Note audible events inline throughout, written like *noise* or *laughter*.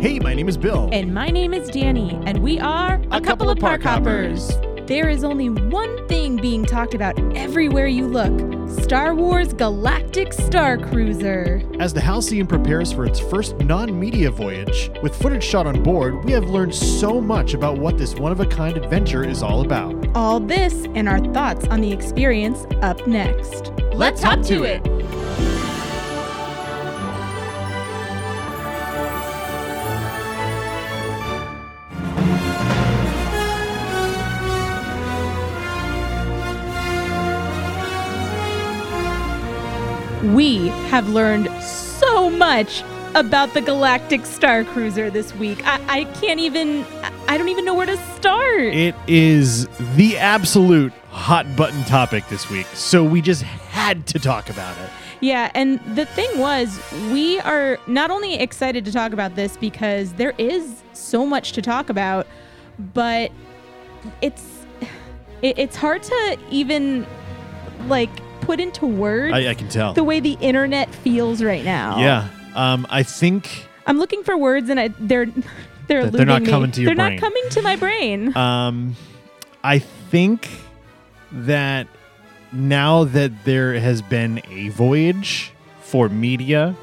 Hey, my name is Bill. And my name is Danny, and we are A couple of park hoppers. There is only one thing being talked about everywhere you look Star Wars Galactic Star Cruiser. As the Halcyon prepares for its first non media voyage, with footage shot on board, we have learned so much about what this one of a kind adventure is all about. All this and our thoughts on the experience up next. Let's hop to it. We have learned so much about the Galactic Star Cruiser this week. I, I can't even, I don't even know where to start. It is the absolute hot button topic this week, so we just had to talk about it. Yeah, and the thing was, we are not only excited to talk about this because there is so much to talk about, but it's it, it's hard to even like put into words I, I can tell. the way the internet feels right now. yeah. Um, I think I'm looking for words and I, they're they're they're not me. coming to your brain. They're brain. not coming to my brain. Um, I think that now that there has been a voyage for media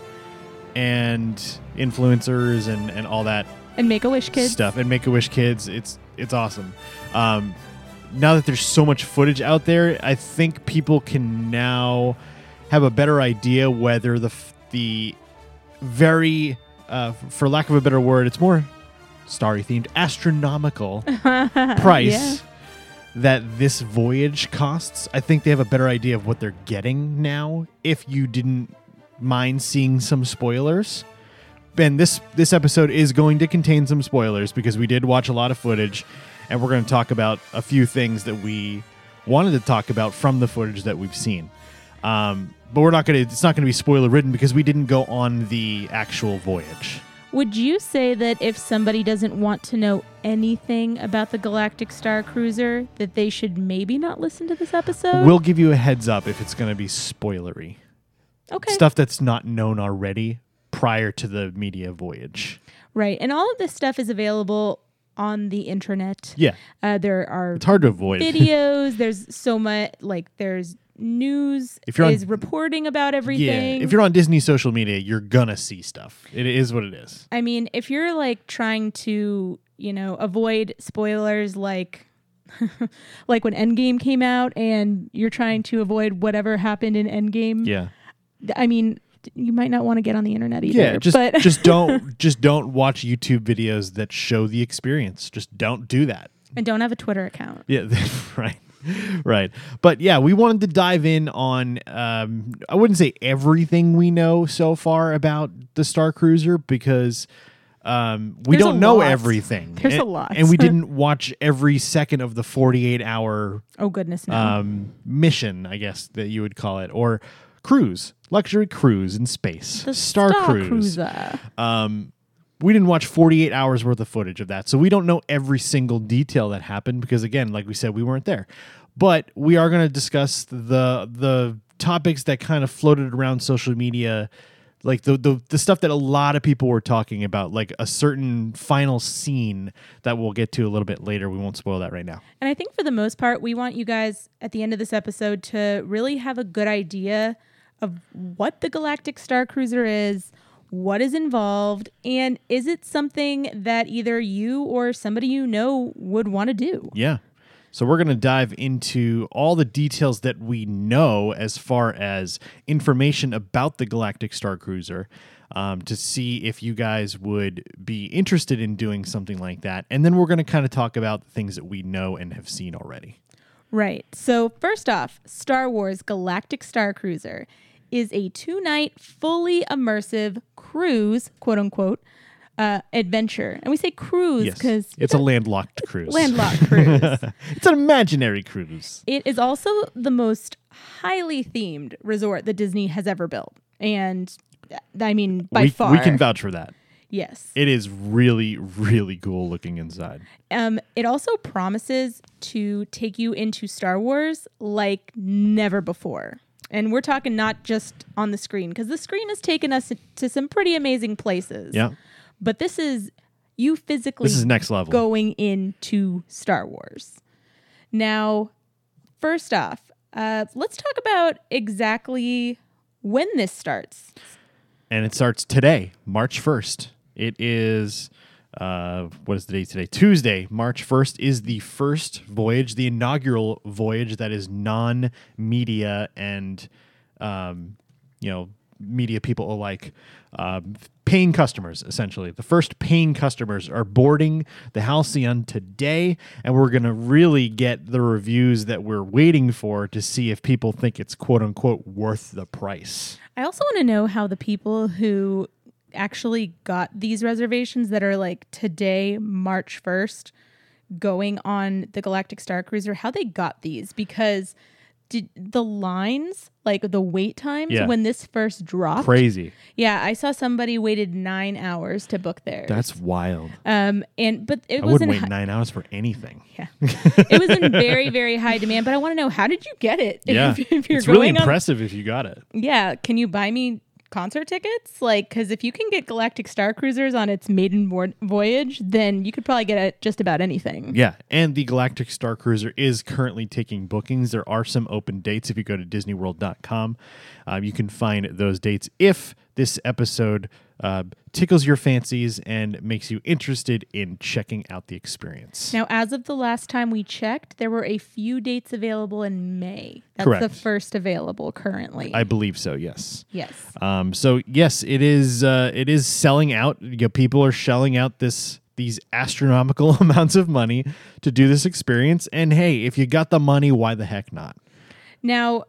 and influencers and, and all that and Make a Wish kids. stuff and Make a Wish kids, it's it's awesome. Um, now that there's so much footage out there, I think people can now have a better idea whether the the very, uh, for lack of a better word, it's more starry themed, astronomical *laughs* price Yeah. that this voyage costs. I think they have a better idea of what they're getting now. If you didn't mind seeing some spoilers, and this this episode is going to contain some spoilers because we did watch a lot of footage, and we're going to talk about a few things that we wanted to talk about from the footage that we've seen. Um, but we're not going to. It's not going to be spoiler ridden because we didn't go on the actual voyage. Would you say that if somebody doesn't want to know anything about the Galactic Star Cruiser, that they should maybe not listen to this episode? We'll give you a heads up if it's going to be spoilery. okay. Stuff that's not known already prior to the media voyage. Right. And all of this stuff is available on the internet. Yeah, Uh, there are it's hard to avoid. videos. There's so much, like, there's news If you're on- is reporting about yeah, everything. if you're on Disney social media, you're gonna see stuff. It is what it is. I mean, if you're like trying to, you know, avoid spoilers like *laughs* like when Endgame came out and you're trying to avoid whatever happened in Endgame. Yeah, I mean, you might not want to get on the internet either. yeah. Just but just *laughs* don't just don't watch YouTube videos that show the experience. Just don't do that. and don't have a Twitter account. Yeah, *laughs* right. Right. But yeah, we wanted to dive in on um I wouldn't say everything we know so far about the Star Cruiser because um we There's don't know lot. everything. There's and, a lot. And we *laughs* didn't watch every second of the 48 hour Oh goodness no. um mission, I guess that you would call it or cruise, luxury cruise in space. the Star, Cruise. Cruiser. Um, we didn't watch 48 hours worth of footage of that. So we don't know every single detail that happened because again, like we said, we weren't there. But we are going to discuss the the topics that kind of floated around social media like the, the the stuff that a lot of people were talking about like a certain final scene that we'll get to a little bit later we won't spoil that right now And I think for the most part, we want you guys at the end of this episode to really have a good idea of what the Galactic Star Cruiser is, what is involved, and is it something that either you or somebody you know would want to do? Yeah. So we're going to dive into all the details that we know as far as information about the Galactic Star Cruiser um, to see if you guys would be interested in doing something like that. And then we're going to kind of talk about things that we know and have seen already. Right. So, first off, Star Wars Galactic Star Cruiser is a two night, fully immersive cruise, quote unquote, uh, adventure. And we say cruise Yes. because It's a landlocked cruise. landlocked *laughs* cruise. it's an imaginary cruise. It is also the most highly themed resort that Disney has ever built. And I mean, by we, far. we can vouch for that. yes. It is really, really cool looking inside. Um, it also promises to take you into Star Wars like never before. And we're talking not just on the screen, because the screen has taken us to some pretty amazing places. Yeah. but this is you physically This is next level. going into Star Wars. Now, first off, uh, let's talk about exactly when this starts. and it starts today, March 1st. It is uh, what is the date today? Tuesday, March 1st is the first voyage, the inaugural voyage that is non-media and um, you know, media people alike. Um, paying customers, essentially. The first paying customers are boarding the Halcyon today, and we're going to really get the reviews that we're waiting for to see if people think it's quote unquote worth the price. I also want to know how the people who actually got these reservations that are like today, March 1st, going on the Galactic Star Cruiser, how they got these because did the lines, like the wait times Yeah. when this first dropped. Crazy. Yeah, I saw somebody waited nine hours to book theirs. That's wild. um and but it I was wouldn't wait nine hours for anything. *laughs* yeah. it was in very very high demand, but I want to know how did you get it? Yeah, if, *laughs* if you're it's really going on- impressive if you got it. yeah, can you buy me concert tickets? Like, because if you can get Galactic Star Cruisers on its maiden vo- voyage, then you could probably get it just about anything. Yeah, and the Galactic Star Cruiser is currently taking bookings. There are some open dates. If you go to DisneyWorld.com, um, you can find those dates. If this episode uh, tickles your fancies and makes you interested in checking out the experience. Now, as of the last time we checked, there were a few dates available in May. That's the first available currently. I believe so. Yes. yes. Um, so yes, it is. Uh, it is selling out. You know, people are shelling out this these astronomical *laughs* amounts of money to do this experience. And hey, if you got the money, why the heck not? Now,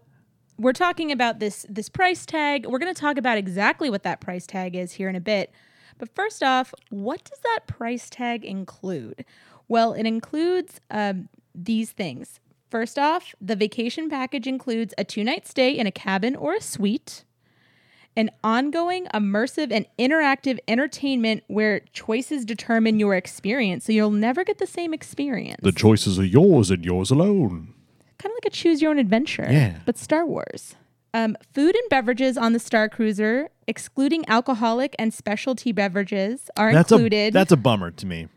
we're talking about this this price tag. We're going to talk about exactly what that price tag is here in a bit. But first off, what does that price tag include? Well, it includes um, these things. First off, the vacation package includes a two night stay in a cabin or a suite, an ongoing, immersive, and interactive entertainment where choices determine your experience. So you'll never get the same experience The choices are yours and yours alone. Kind of like a choose your own adventure. Yeah. But Star Wars. Um, food and beverages on the Star Cruiser, excluding alcoholic and specialty beverages, are That's included. a that's a bummer to me.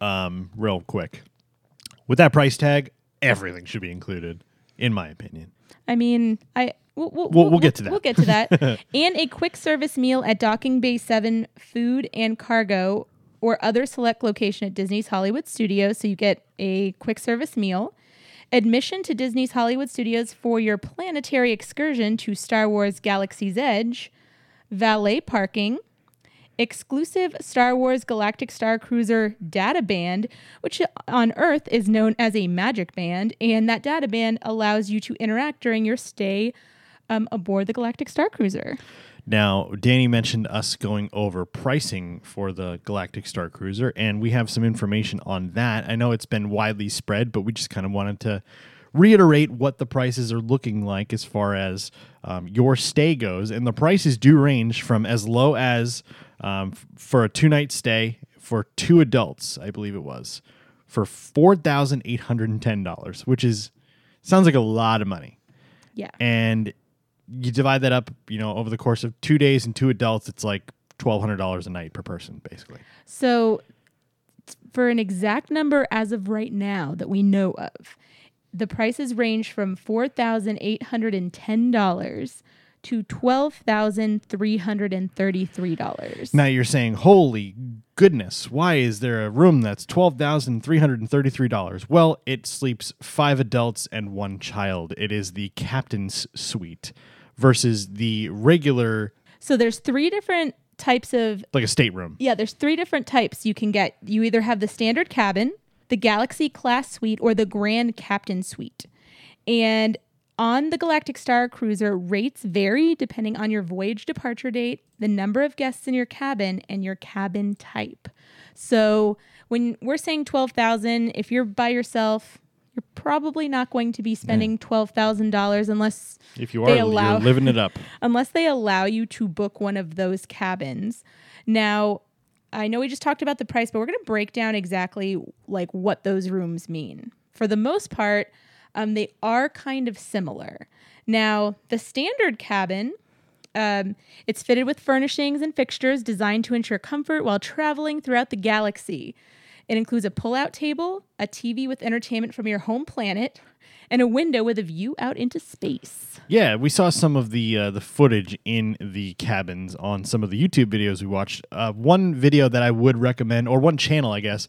Um, real quick, with that price tag, everything should be included, in my opinion. I mean, I we'll, we'll, We'll- we'll get to that. We'll get to that. *laughs* and a quick service meal at Docking Bay Seven Food and Cargo or other select location at Disney's Hollywood Studios. So you get a quick service meal. Admission to Disney's Hollywood Studios for your planetary excursion to Star Wars Galaxy's Edge. Valet parking. Exclusive Star Wars Galactic Star Cruiser data band, which on Earth is known as a magic band, and that data band allows you to interact during your stay um, aboard the Galactic Star Cruiser. Now, Danny mentioned us going over pricing for the Galactic Star Cruiser, and we have some information on that. I know it's been widely spread, but we just kind of wanted to reiterate what the prices are looking like as far as um, your stay goes. And the prices do range from as low as um, for a two night stay for two adults, I believe it was, for $4,810, which is sounds like a lot of money Yeah. and you divide that up, you know, over the course of two days and two adults, it's like twelve hundred dollars a night per person, basically. So, for an exact number as of right now that we know of, the prices range from $4,810 to $12,333. Now you're saying, "Holy goodness, why is there a room that's twelve thousand three hundred and thirty-three dollars?" Well, it sleeps five adults and one child. It is the captain's suite versus the regular, So, there's three different types of like a stateroom. Yeah, there's three different types you can get. You either have the standard cabin, the Galaxy class suite, or the Grand Captain suite. And on the Galactic Star Cruiser, rates vary depending on your voyage departure date, the number of guests in your cabin, and your cabin type. So when we're saying 12,000, if you're by yourself, you're probably not going to be spending $12,000 unless If you They are, allow- you're *laughs* living it up. unless they allow you to book one of those cabins. Now, I know we just talked about the price, but we're going to break down exactly like what those rooms mean. For the most part, um, they are kind of similar. Now, the standard cabin Um, it's fitted with furnishings and fixtures designed to ensure comfort while traveling throughout the galaxy. It includes a pull-out table, a TV with entertainment from your home planet, and a window with a view out into space. Yeah, we saw some of the uh, the footage in the cabins on some of the YouTube videos we watched. Uh, one video that I would recommend, or one channel, I guess,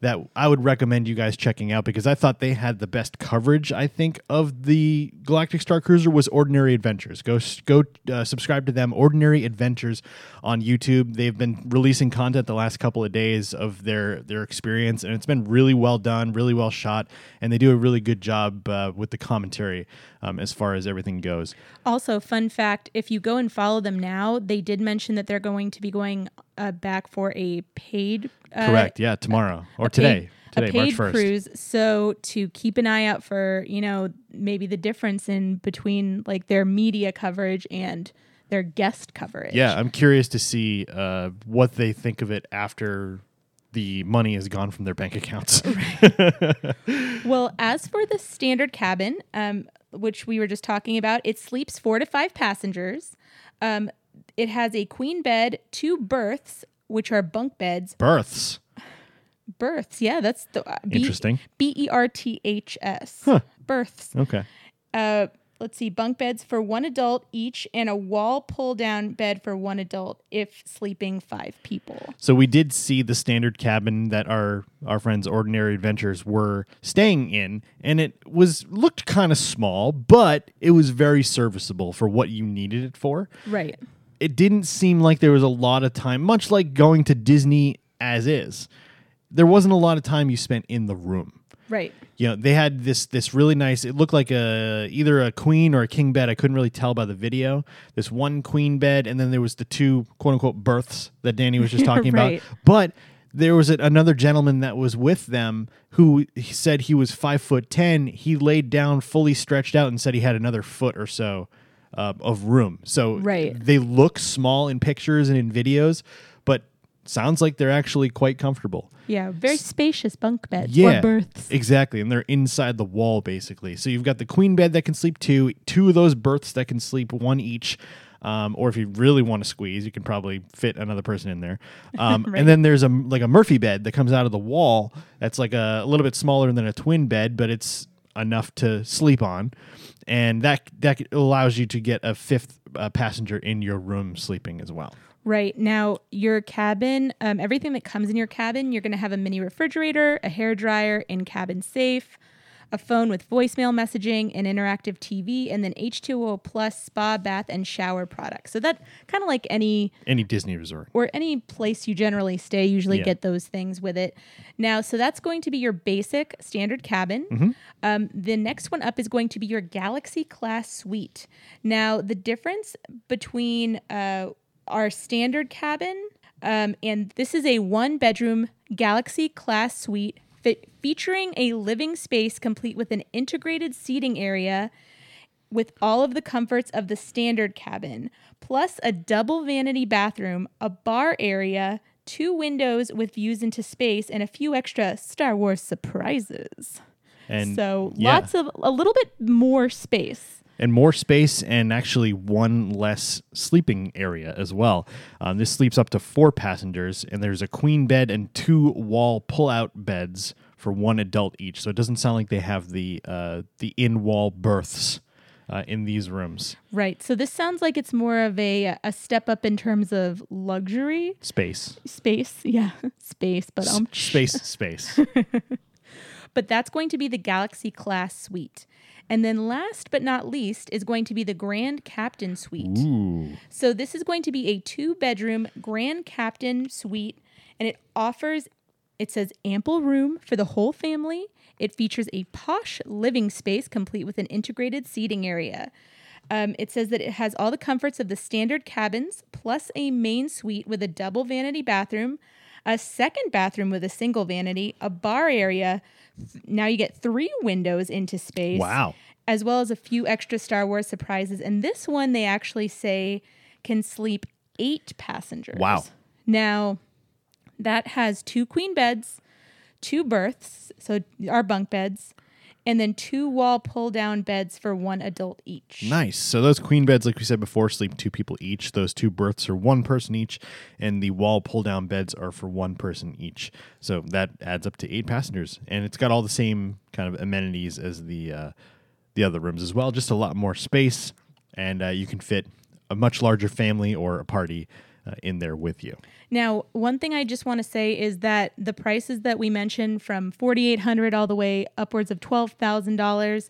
that I would recommend you guys checking out because I thought they had the best coverage. I think of the Galactic Star Cruiser was Ordinary Adventures. Go go uh, subscribe to them, Ordinary Adventures, on YouTube. They've been releasing content the last couple of days of their their experience, and it's been really well done, really well shot, and they do a really good job uh, with the commentary um, as far as everything goes. Also, fun fact: if you go and follow them now, they did mention that they're going to be going uh, back for a paid uh, Correct. Yeah, tomorrow or today. paid- today, a paid March first. cruise. So to keep an eye out for you know maybe the difference in between like their media coverage and their guest coverage. Yeah, I'm curious to see uh, what they think of it after the money is gone from their bank accounts. *laughs* *laughs* Well, as for the standard cabin, um, which we were just talking about, it sleeps four to five passengers. Um, it has a queen bed, two berths, which are bunk beds. Berths. Berths, yeah, that's the uh, B- Interesting. B E R T H S. Berths. Okay. Uh, let's see, bunk beds for one adult each, and a wall pull down bed for one adult if sleeping five people. So we did see the standard cabin that our our friends Ordinary Adventures were staying in, and it was looked kind of small, but it was very serviceable for what you needed it for. Right. it didn't seem like there was a lot of time, much like going to Disney as is. There wasn't a lot of time you spent in the room. Right. You know, they had this this really nice. It looked like a either a queen or a king bed. I couldn't really tell by the video. This one queen bed, and then there was the two quote unquote berths that Danny was just *laughs* talking Right. about. But there was a, another gentleman that was with them who he said he was five foot ten. He laid down fully stretched out and said he had another foot or so uh, of room. So Right. they look small in pictures and in videos, but sounds like they're actually quite comfortable. Yeah. Very spacious bunk beds Yeah, or berths. exactly, and they're inside the wall basically. So you've got the queen bed that can sleep two, two of those berths that can sleep one each. Um, or if you really want to squeeze, you can probably fit another person in there. *laughs* Um, Right. And then there's a like a Murphy bed that comes out of the wall. That's like a, a little bit smaller than a twin bed, but it's enough to sleep on, and that that allows you to get a fifth uh, passenger in your room sleeping as well. Right. Now, your cabin, um, everything that comes in your cabin, you're going to have a mini refrigerator, a hair dryer, in cabin safe, a phone with voicemail messaging, an interactive TV, and then H2O plus spa, bath, and shower products. So that kind of like any Any Disney resort. or any place you generally stay usually Yeah. get those things with it now so that's going to be your basic standard cabin Mm-hmm. um, the next one up is going to be your galaxy class suite now the difference between uh, our standard cabin um, and this is a one bedroom galaxy class suite fit, featuring a living space complete with an integrated seating area with all of the comforts of the standard cabin, plus a double vanity bathroom, a bar area, two windows with views into space, and a few extra Star Wars surprises. And so yeah. lots of a little bit more space. And more space and actually one less sleeping area as well. Um, this sleeps up to four passengers, and there's a queen bed and two wall pull-out beds for one adult each. So it doesn't sound like they have the uh, the in-wall berths uh, in these rooms. Right. So this sounds like it's more of a a step up in terms of luxury Space, space. *laughs* Yeah, space. But S- um, *laughs* space, space. *laughs* but that's going to be the Galaxy class suite. And then last but not least is going to be the Grand Captain suite. Ooh, So this is going to be a two bedroom Grand Captain suite and it offers it says ample room for the whole family. It features a posh living space complete with an integrated seating area. Um, it says that it has all the comforts of the standard cabins, plus a main suite with a double vanity bathroom, a second bathroom with a single vanity, a bar area. Now you get three windows into space wow. as well as a few extra Star Wars surprises. And this one, they actually say can sleep eight passengers. Wow. Now, that has two queen beds, two berths, so our bunk beds, and then two wall pull down beds for one adult each. Nice. So those queen beds, like we said before, sleep two people each. Those two berths are one person each, and the wall pull down beds are for one person each. So that adds up to eight passengers, and it's got all the same kind of amenities as the uh, the other rooms as well. Just a lot more space, and uh, you can fit a much larger family or a party uh, in there with you. Now, one thing I just want to say is that the prices that we mentioned from 4800 all the way upwards of $12,000,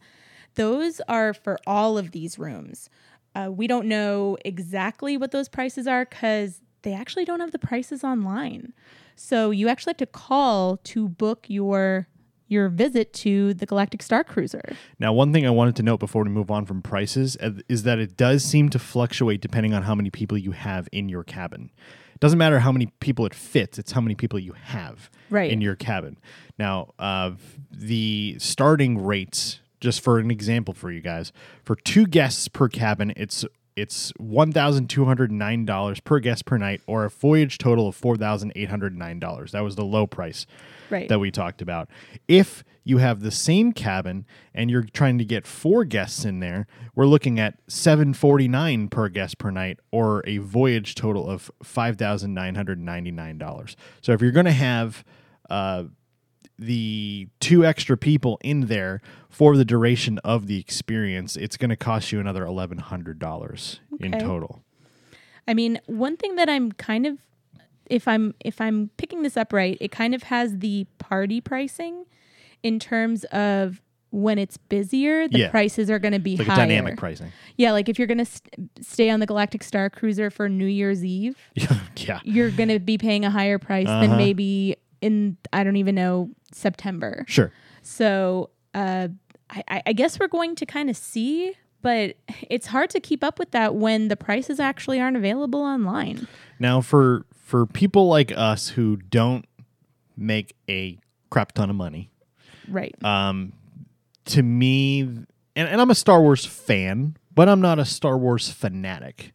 those are for all of these rooms. Uh, we don't know exactly what those prices are cuz they actually don't have the prices online. So you actually have to call to book your your visit to the Galactic Star Cruiser. Now, one thing I wanted to note before we move on from prices uh, is that it does seem to fluctuate depending on how many people you have in your cabin. It doesn't matter how many people it fits; it's how many people you have Right. in your cabin. Now, uh, the starting rates, just for an example for you guys, for two guests per cabin, it's it's one thousand two hundred nine dollars per guest per night, or a voyage total of four thousand eight hundred nine dollars. That was the low price Right. that we talked about. If you have the same cabin and you're trying to get four guests in there, we're looking at 749 per guest per night or a voyage total of $5,999. So if you're going to have uh, the two extra people in there for the duration of the experience, it's going to cost you another $1,100 in total. I mean, one thing that I'm kind of if I'm if I'm picking this up right, it kind of has the party pricing in terms of when it's busier, the Yeah. prices are going to be Like higher. dynamic pricing. Yeah, like if you're going to st- stay on the Galactic Star Cruiser for New Year's Eve, *laughs* yeah. you're going to be paying a higher price Uh-huh. than maybe in I don't even know September. Sure. So uh, I, I- guess we're going to kind of see, but it's hard to keep up with that when the prices actually aren't available online. Now, for for people like us who don't make a crap ton of money, Right. um, to me, and, and I'm a Star Wars fan, but I'm not a Star Wars fanatic.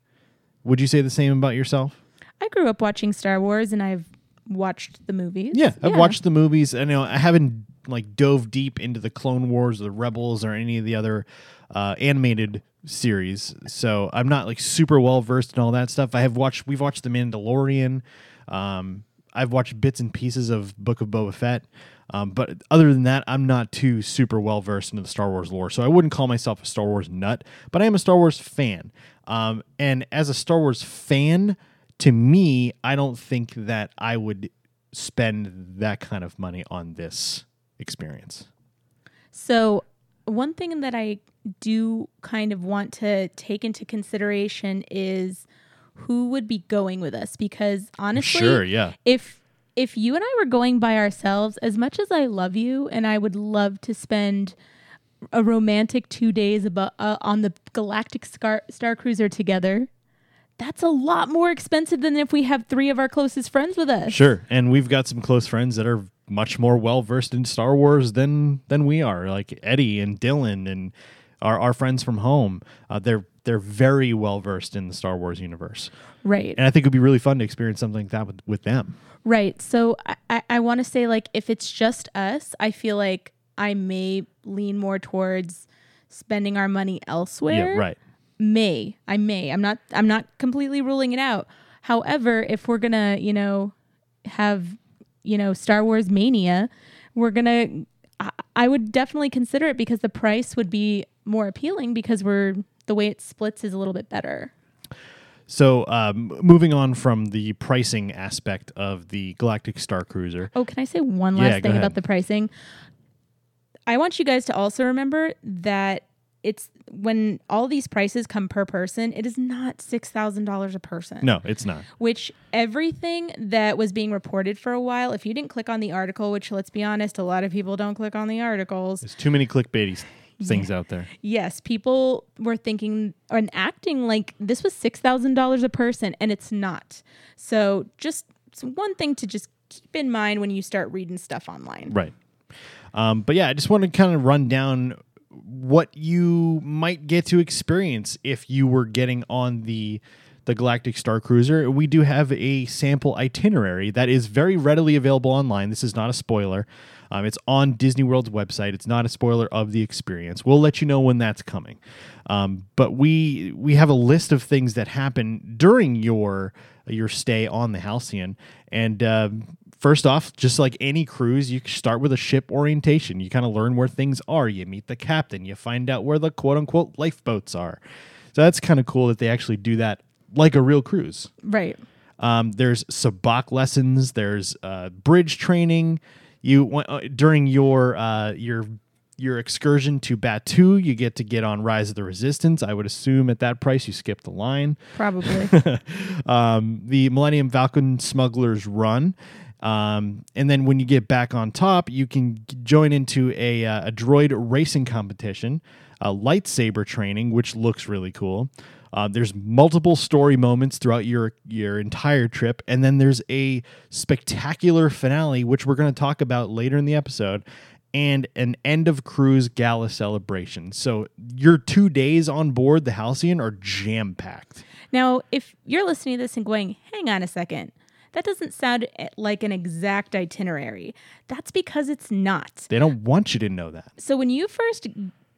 Would you say the same about yourself? I grew up watching Star Wars and I've watched the movies. Yeah, I've watched the movies. I know, I haven't like dove deep into the Clone Wars, or the Rebels, or any of the other uh, animated series. So I'm not like super well versed in all that stuff. I have watched. We've watched The Mandalorian. Um, I've watched bits and pieces of Book of Boba Fett. Um, but other than that, I'm not too super well versed into the Star Wars lore. So I wouldn't call myself a Star Wars nut, but I am a Star Wars fan. Um, and as a Star Wars fan, to me, I don't think that I would spend that kind of money on this experience. So, one thing that I do kind of want to take into consideration is who would be going with us because honestly, Sure, yeah. if if you and I were going by ourselves, as much as I love you and I would love to spend a romantic two days abo- uh, on the Galactic Star, Star Cruiser together, that's a lot more expensive than if we have three of our closest friends with us. Sure. And we've got some close friends that are much more well versed in Star Wars than than we are, like Eddie and Dylan and our, our friends from home. Uh, they're they're very well versed in the Star Wars universe. Right. And I think it would be really fun to experience something like that with, with them. Right. So I, I, I want to say, like, if it's just us, I feel like I may lean more towards spending our money elsewhere. Yeah, right. May. I may. I'm not I'm not completely ruling it out. However, if we're gonna, you know, have, you know, Star Wars mania, we're gonna I, I would definitely consider it because the price would be more appealing because we're the way it splits is a little bit better. So, um, moving on from the pricing aspect of the Galactic Star Cruiser. Oh, can I say one last go thing ahead. about the pricing? I want you guys to also remember that it's when all these prices come per person, it is not $6,000 a person. No, it's not. Which everything that was being reported for a while, if you didn't click on the article, which let's be honest, a lot of people don't click on the articles. There's too many clickbaity things out there. Yes, people were thinking and acting like this was $6,000 a person, and it's not. So just it's one thing to just keep in mind when you start reading stuff online. Right. Um, but yeah, I just want to kind of run down what you might get to experience if you were getting on the the Galactic Star Cruiser, we do have a sample itinerary that is very readily available online. This is not a spoiler. Um, it's on Disney World's website. It's not a spoiler of the experience. We'll let you know when that's coming. Um, but we we have a list of things that happen during your your stay on the Halcyon, and uh, first off, just like any cruise, you start with a ship orientation. You kind of learn where things are. You meet the captain. You find out where the quote unquote lifeboats are. So that's kind of cool that they actually do that like a real cruise. Right. Um, there's sabacc lessons. There's uh, bridge training. You uh, during your uh, your your excursion to Batuu, you get to get on Rise of the Resistance. I would assume at that price you skip the line. Probably. *laughs* um, the Millennium Falcon Smuggler's Run. Um, and then when you get back on top, you can join into a, uh, a droid racing competition, a lightsaber training, which looks really cool. Uh, there's multiple story moments throughout your your entire trip, and then there's a spectacular finale, which we're going to talk about later in the episode, and an end of cruise gala celebration. So your two days on board the Halcyon are jam packed. Now, if you're listening to this and going, "Hang on a second, that doesn't sound eh, like an exact itinerary," that's because it's not. They don't want you to know that. So when you first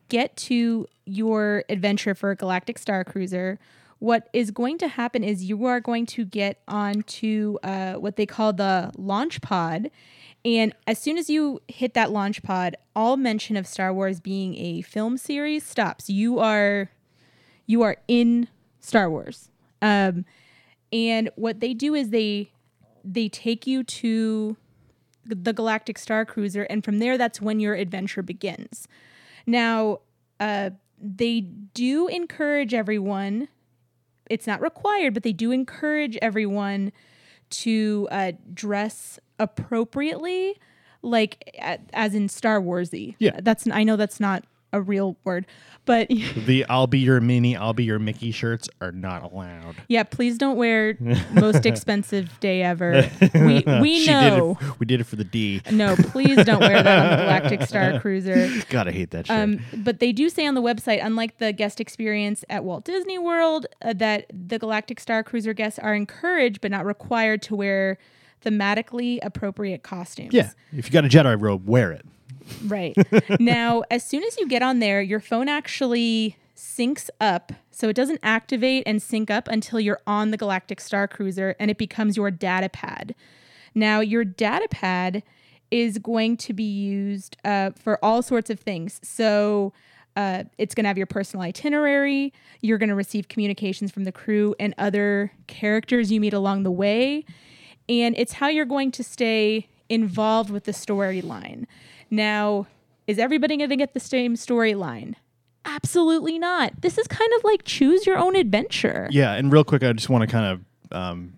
get to your adventure for a Galactic Star Cruiser, what is going to happen is you are going to get onto uh, what they call the launch pod. And as soon as you hit that launch pod, all mention of Star Wars being a film series stops. You are you are in Star Wars. Um, and what they do is they they take you to the Galactic Star Cruiser, and from there, that's when your adventure begins. Now, uh, they do encourage everyone. It's not required, but they do encourage everyone to uh, dress appropriately, like as in Star Warsy. Yeah, that's I know that's not a real word, but *laughs* the "I'll be your Minnie, I'll be your Mickey" shirts are not allowed. Yeah, please don't wear *laughs* most expensive day ever. We we know did we did it for the D. No, please don't wear that on the Galactic *laughs* Star Cruiser. God, I hate that shirt. Um, but they do say on the website, unlike the guest experience at Walt Disney World, uh, that the Galactic Star Cruiser guests are encouraged but not required to wear thematically appropriate costumes. Yeah, if you got a Jedi robe, wear it. Right. now, as soon as you get on there, your phone actually syncs up. So it doesn't activate and sync up until you're on the Galactic Star Cruiser and it becomes your data pad. Now, your data pad is going to be used uh, for all sorts of things. So uh, it's going to have your personal itinerary. You're going to receive communications from the crew and other characters you meet along the way. And it's how you're going to stay involved with the storyline. Now, is everybody going to get the same storyline? Absolutely not. This is kind of like choose your own adventure. Yeah, and real quick, I just want to kind of um,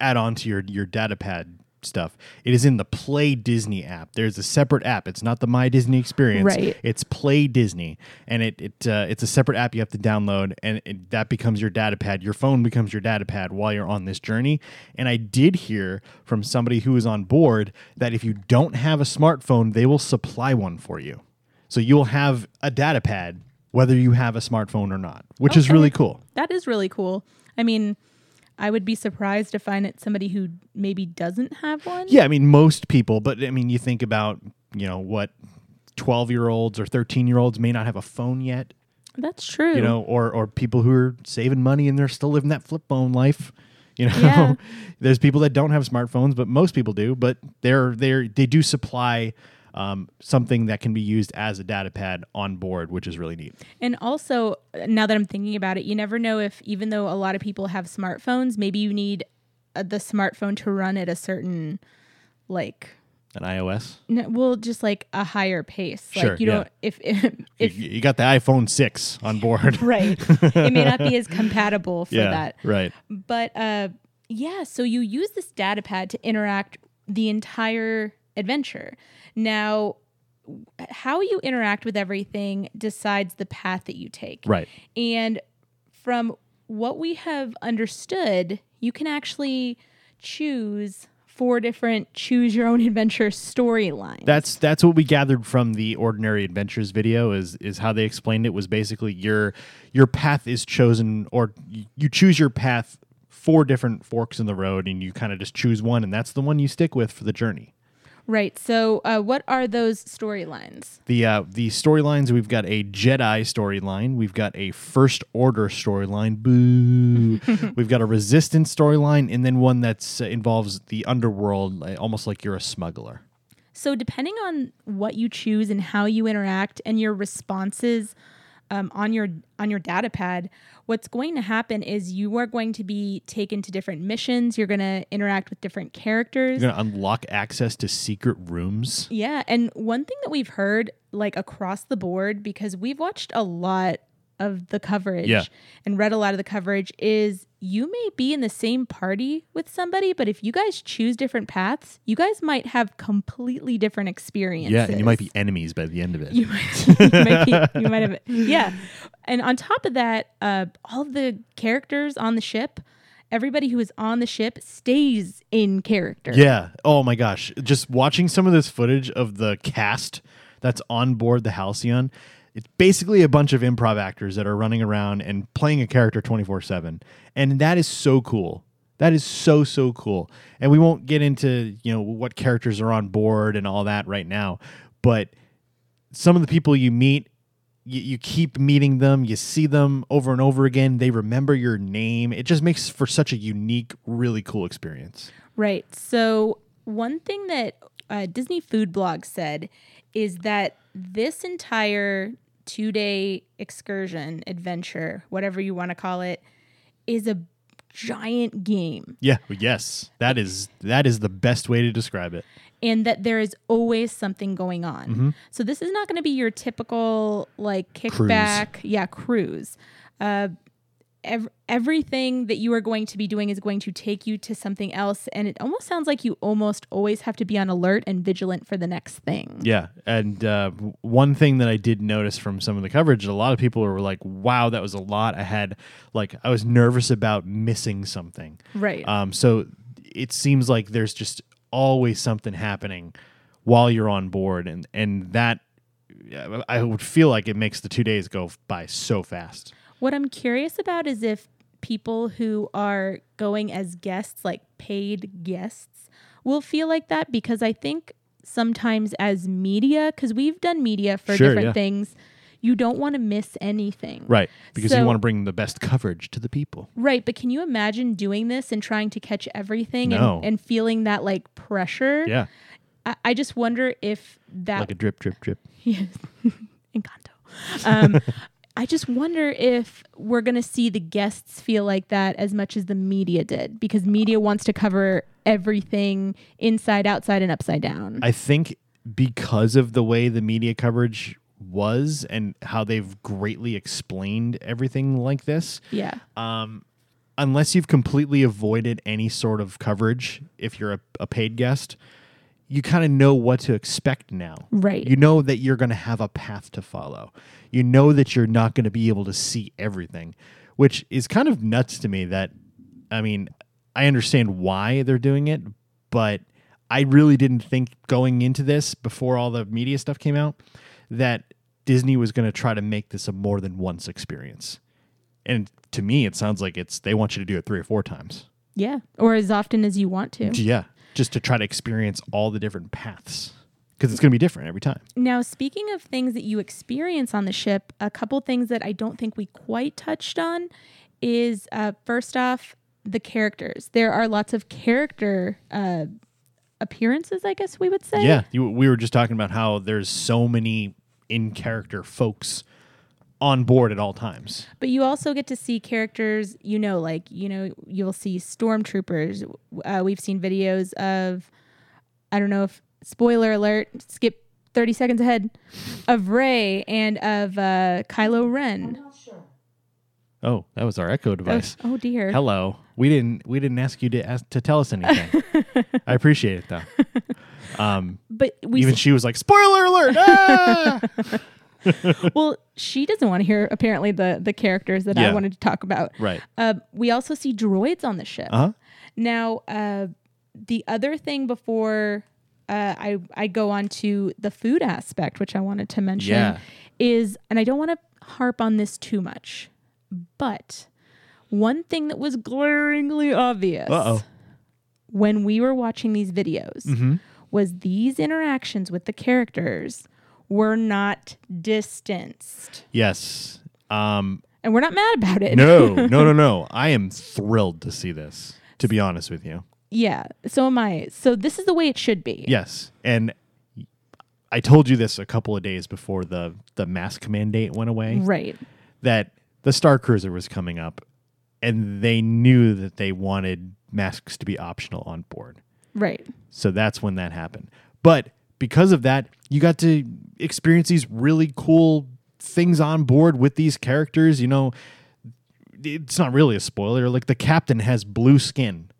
add on to your your data pad stuff. It is in the Play Disney app. There's a separate app. It's not the My Disney Experience. Right. It's Play Disney, and it it uh, it's a separate app you have to download, and it, that becomes your data pad. Your phone becomes your data pad while you're on this journey. And I did hear from somebody who was on board that if you don't have a smartphone, they will supply one for you. So you'll have a data pad whether you have a smartphone or not, which okay. is really cool. That is really cool. I mean, I would be surprised to find it somebody who maybe doesn't have one. Yeah, I mean most people, but I mean you think about, you know, what 12-year-olds or 13-year-olds may not have a phone yet. That's true. You know, or or people who are saving money and they're still living that flip phone life. *laughs* You know, yeah. *laughs* there's people that don't have smartphones, but most people do. But they're they're they do supply um, something that can be used as a data pad on board, which is really neat. And also, now that I'm thinking about it, you never know if, even though a lot of people have smartphones, maybe you need uh, the smartphone to run at a certain, like, an iOS? No, well, just like a higher pace. Sure, like you yeah. don't if if, *laughs* if you, you, got the iPhone six on board, *laughs* right? It may not be *laughs* as compatible for yeah, that, right? But uh, yeah. So you use this data pad to interact the entire adventure. Now, how you interact with everything decides the path that you take. Right. And from what we have understood, you can actually choose four different choose your own adventure storylines. That's that's what we gathered from the Ordinary Adventures video. Is is how they explained it was basically your your path is chosen, or you choose your path four different forks in the road, and you kind of just choose one, and that's the one you stick with for the journey. Right. So, uh, what are those storylines? The uh, the storylines we've got a Jedi storyline, we've got a First Order storyline, boo. *laughs* we've got a Resistance storyline, and then one that uh, involves the underworld, uh, almost like you're a smuggler. So, depending on what you choose and how you interact and your responses um, on your on your data pad, what's going to happen is you are going to be taken to different missions. You're going to interact with different characters. You're gonna unlock access to secret rooms. Yeah, and one thing that we've heard like across the board because we've watched a lot of the coverage Yeah. and read a lot of the coverage is you may be in the same party with somebody, but if you guys choose different paths, you guys might have completely different experiences. Yeah, and you might be enemies by the end of it. you might, you might, be, you might have yeah and on top of that uh, all of the characters on the ship everybody who is on the ship stays in character yeah. Oh my gosh. Just watching some of this footage of the cast that's on board the Halcyon, it's basically a bunch of improv actors that are running around and playing a character 24 7. And that is so cool. That is so, so cool. And we won't get into, you know, what characters are on board and all that right now. But some of the people you meet you, you keep meeting them you see them over and over again they remember your name it just makes for such a unique really cool experience Right. So, one thing that uh, Disney Food Blog said is that this entire two day excursion, adventure, whatever you want to call it, is a giant game. yeah yes that is that is the best way to describe it And that there is always something going on. Mm-hmm. So, this is not going to be your typical like kickback, yeah, cruise. Uh, ev- everything that you are going to be doing is going to take you to something else and it almost sounds like you almost always have to be on alert and vigilant for the next thing. Yeah and uh, one thing that i did notice from some of the coverage a lot of people were like wow that was a lot. I had like i was nervous about missing something. Right. Um, so it seems like there's just always something happening while you're on board, and and that I would feel like it makes the two days go by so fast. What i'm curious about is if people who are going as guests like paid guests will feel like that because i think sometimes as media because we've done media for Sure, different yeah. things you don't want to miss anything Right, because you want to bring the best coverage to the people. Right, but can you imagine doing this and trying to catch everything No. and, and feeling that like pressure? Yeah, I, I just wonder if that like a drip, drip, drip. yes, *laughs* Encanto. Um, I just wonder if we're gonna see the guests feel like that as much as the media did, because media wants to cover everything inside, outside, and upside down. I think because of the way the media coverage was and how they've greatly explained everything like this, yeah, um, unless you've completely avoided any sort of coverage, if you're a, a paid guest, you kind of know what to expect now. right. You know that you're going to have a path to follow. You know that you're not going to be able to see everything, which is kind of nuts to me. That, I mean, I understand why they're doing it, but I really didn't think going into this before all the media stuff came out that Disney was going to try to make this a more than once experience. And to me, it sounds like it's they want you to do it three or four times. yeah, or as often as you want to. Yeah, just to try to experience all the different paths because it's going to be different every time. Now, speaking of things that you experience on the ship, a couple things that I don't think we quite touched on is uh, first off, the characters. There are lots of character uh, appearances, I guess we would say. Yeah, you, we were just talking about how there's so many in character folks on board at all times. But you also get to see characters, you know, like, you know, you'll see stormtroopers. Uh, we've seen videos of, I don't know if, spoiler alert, skip 30 seconds ahead, of Rey and of uh, Kylo Ren. Oh, that was our echo Oh, device. oh dear. Hello. We didn't we didn't ask you to ask to tell us anything. *laughs* I appreciate it though. *laughs* Um, But we even see- she was like, "Spoiler alert!" Ah! *laughs* *laughs* well, she doesn't want to hear apparently the the characters that I wanted to talk about. right. Uh, we also see droids on the ship. Uh huh. Now, uh, the other thing before uh, I I go on to the food aspect, which I wanted to mention, Yeah. is, and I don't want to harp on this too much, but one thing that was glaringly obvious Uh-oh. when we were watching these videos Mm-hmm. was these interactions with the characters were not distanced, Yes. Um, and we're not mad about it. no, *laughs* no, no, no. I am thrilled to see this. To be honest with you. yeah, so am I. So this is the way it should be. Yes, and I told you this a couple of days before the the mask mandate went away. Right. That the Star Cruiser was coming up, and they knew that they wanted masks to be optional on board. Right. So that's when that happened. But because of that, you got to experience these really cool things on board with these characters. You know, it's not really a spoiler. Like the captain has blue skin,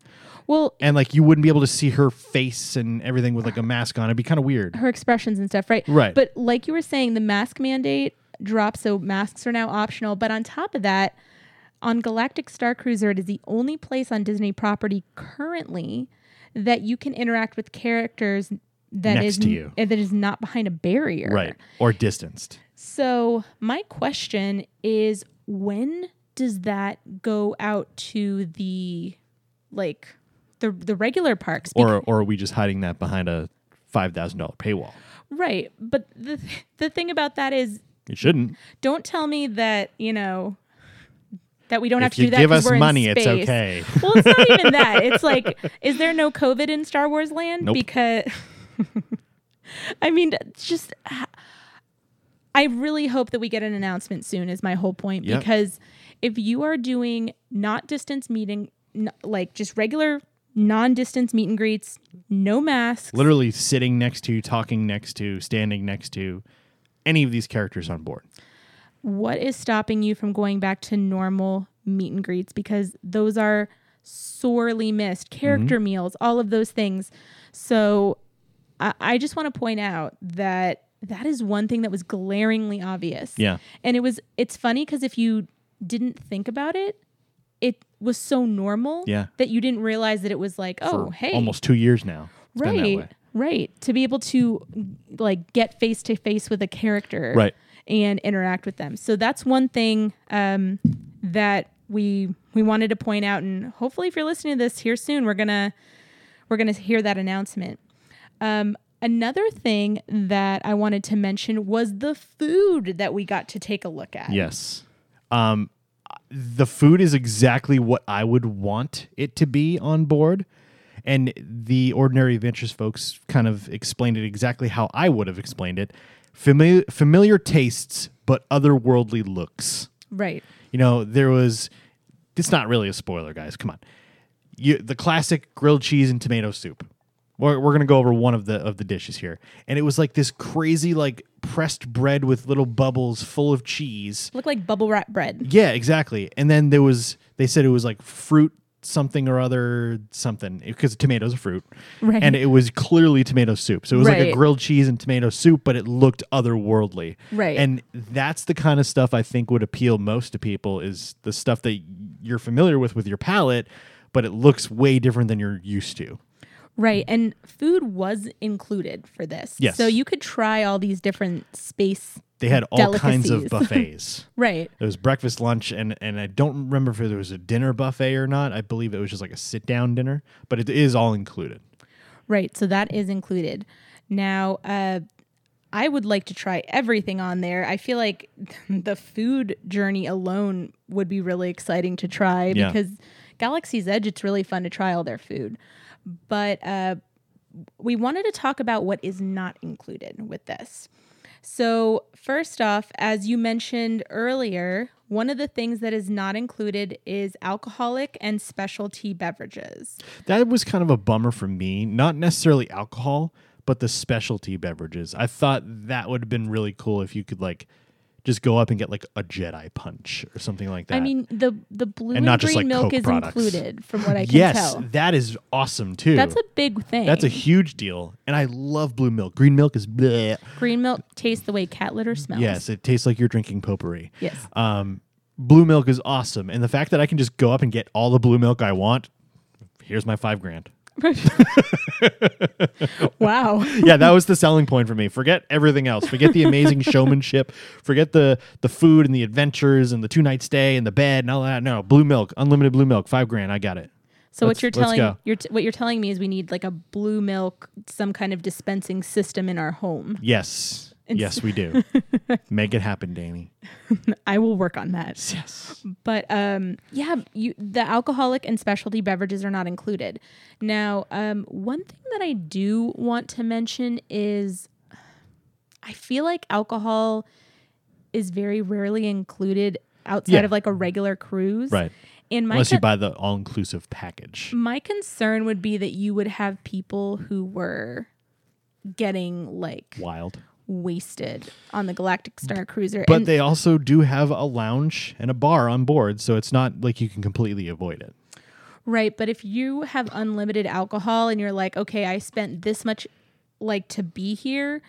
Well, and like you wouldn't be able to see her face and everything with like a mask on. It'd be kind of weird. her expressions and stuff, right? Right. But like you were saying, the mask mandate dropped, so masks are now optional. But on top of that, on Galactic Star Cruiser, it is the only place on Disney property currently that you can interact with characters that Next is to you. n- that is not behind a barrier. Right. Or distanced. So my question is, when does that go out to the like the the regular parks? Or or are we just hiding that behind a five thousand dollar paywall? right, but the the thing about that is It shouldn't. don't tell me that you know that we don't have to do that give us money, it's okay. well it's not even that *laughs* it's like is there no covid in star wars land Nope. because i mean just i really hope that we get an announcement soon is my whole point Yep. because if you are doing not distance meeting n- like just regular non-distance meet and greets no masks Literally sitting next to, talking next to, standing next to any of these characters on board. what is stopping you from going back to normal meet and greets because those are sorely missed Mm-hmm. character meals all of those things so I, I just want to point out that that is one thing that was glaringly obvious Yeah. and it was it's funny because if you didn't think about it it was so normal Yeah. that you didn't realize that it was like oh For hey almost two years now. It's been that way. right right to be able to like get face to face with a character Right. and interact with them so that's one thing um, that we we wanted to point out and hopefully if you're listening to this here soon we're gonna we're gonna hear that announcement um, another thing that i wanted to mention was the food that we got to take a look at Yes. Um, the food is exactly what I would want it to be on board. And the Ordinary Adventures folks kind of explained it exactly how I would have explained it. Familiar, familiar tastes, but otherworldly looks. right You know, there was. It's not really a spoiler, guys. Come on. You, the classic grilled cheese and tomato soup. We're, we're gonna go over one of the of the dishes here, and it was like this crazy like pressed bread with little bubbles full of cheese. look like bubble wrap bread Yeah, exactly. And then there was they said it was like fruit something or other something because tomatoes are fruit, Right. and it was clearly tomato soup. So it was like a Right. grilled cheese and tomato soup, but it looked otherworldly. Right. And that's the kind of stuff I think would appeal most to people is the stuff that you're familiar with with your palate, but it looks way different than you're used to. Right. And food was included for this. Yes. So you could try all these different space. They had all kinds of *laughs* buffets. Right. It was breakfast, lunch, and and I don't remember if there was a dinner buffet or not. I believe it was just like a sit down dinner, but it is all included. Right. So that is included. Now, uh, I would like to try everything on there. I feel like *laughs* the food journey alone would be really exciting to try Yeah. because Galaxy's Edge, it's really fun to try all their food. But uh, we wanted to talk about what is not included with this. So, first off, as you mentioned earlier, one of the things that is not included is alcoholic and specialty beverages. That was kind of a bummer for me. Not necessarily alcohol, but the specialty beverages. I thought that would have been really cool if you could like just go up and get like a Jedi punch or something like that. I mean, the the blue And and, green like, milk Coke is products. included, from what I can yes, tell. that is awesome too. That's a big thing. that's a huge deal, and I love blue milk. Green milk is bleh. green milk tastes the way cat litter smells. Yes, it tastes like you're drinking potpourri. Yes. Um, blue milk is awesome, and the fact that I can just go up and get all the blue milk I want. Here's my five grand. *laughs* wow. *laughs* yeah, that was the selling point for me. Forget everything else. Forget the amazing *laughs* showmanship. Forget the the food and the adventures and the two night stay and the bed and all that. No, blue milk, unlimited blue milk, five grand. I got it. So Let's- what you're telling you're t- what you're telling me is we need like a blue milk, some kind of dispensing system in our home. Yes, yes, we do. *laughs* Make it happen, Danny. *laughs* I will work on that. Yes. But um, yeah, you the alcoholic and specialty beverages are not included. Now, um, one thing that I do want to mention is I feel like alcohol is very rarely included outside Yeah. of like a regular cruise. Right. And my Unless you buy the all inclusive package. my concern would be that you would have people who were getting like Wild. Wasted on the Galactic Star Cruiser. But and they also do have a lounge and a bar on board, so it's not like you can completely avoid it. Right, but if you have unlimited alcohol and you're like, okay, I spent this much like to be here,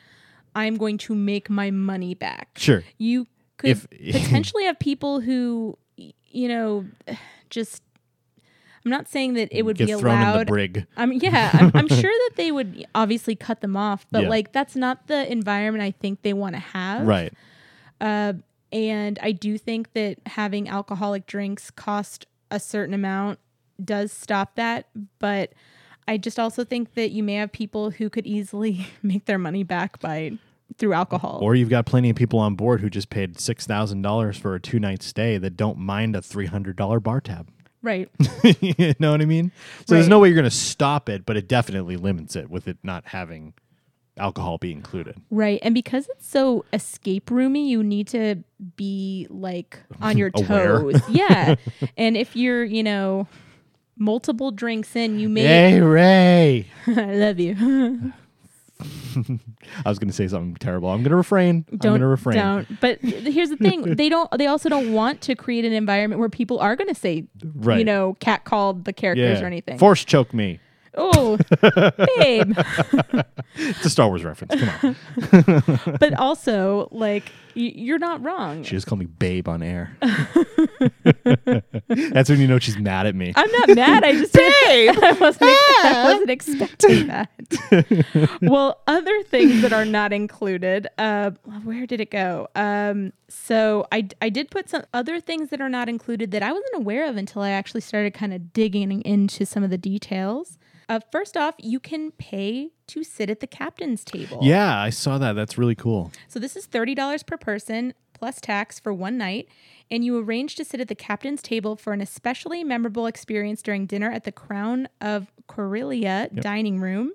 I'm going to make my money back. Sure. You could If- potentially have people who you know *sighs* just I'm not saying that it would be thrown in the allowed. brig. Yeah, I'm, I'm *laughs* sure that they would obviously cut them off, but Yeah. like that's not the environment I think they want to have. Right. Uh, and I do think that having alcoholic drinks cost a certain amount does stop that. But I just also think that you may have people who could easily *laughs* make their money back by through alcohol. Or you've got plenty of people on board who just paid six thousand dollars for a two night stay that don't mind a three hundred dollar bar tab. Right. *laughs* you know what I mean? So there's no way you're going to stop it, but it definitely limits it with it not having alcohol be included. Right. And because it's so escape roomy, you need to be like on your *laughs* toes. *laughs* yeah. And if you're, you know, multiple drinks in, you may Hey Ray! I love you. *laughs* I was going to say something terrible. I'm going to refrain. I'm don't going to refrain. Don't. But here's the thing: they don't. They also don't want to create an environment where people are going to say, Right. you know, cat called the characters yeah. or anything. Force choke me. Oh, babe. It's a Star Wars reference. Come on. *laughs* But also, like, y- you're not wrong. She just called me babe on air. *laughs* That's when you know she's mad at me. I'm not mad. I just *laughs* I wasn't, I wasn't expecting that. well, other things that are not included. Uh, where did it go? Um, so I I did put some other things that are not included that I wasn't aware of until I actually started kind of digging into some of the details. Uh, first off, you can pay to sit at the captain's table. Yeah, I saw that. That's really cool. So this is $30 per person plus tax for one night. And you arrange to sit at the captain's table for an especially memorable experience during dinner at the Crown of Corellia dining room.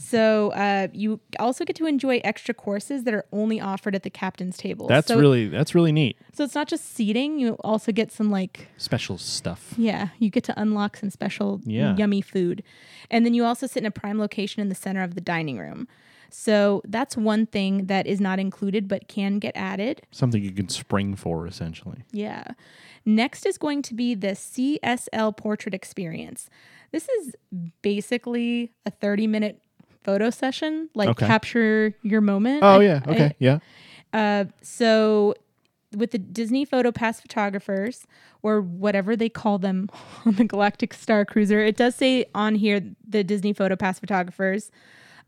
So uh, you also get to enjoy extra courses that are only offered at the captain's table. That's so, really that's really neat. so it's not just seating. You also get some like Special stuff. yeah, you get to unlock some special Yeah. yummy food. And then you also sit in a prime location in the center of the dining room. So that's one thing that is not included but can get added. Something you can spring for essentially. Yeah. Next is going to be the CSL portrait experience. This is basically a 30 minute photo session, like Okay. capture your moment. Oh I- yeah. I- Okay. yeah. uh, so with the Disney Photo Pass photographers, or whatever they call them *laughs* on the Galactic Star Cruiser, it does say on here the Disney Photo Pass photographers.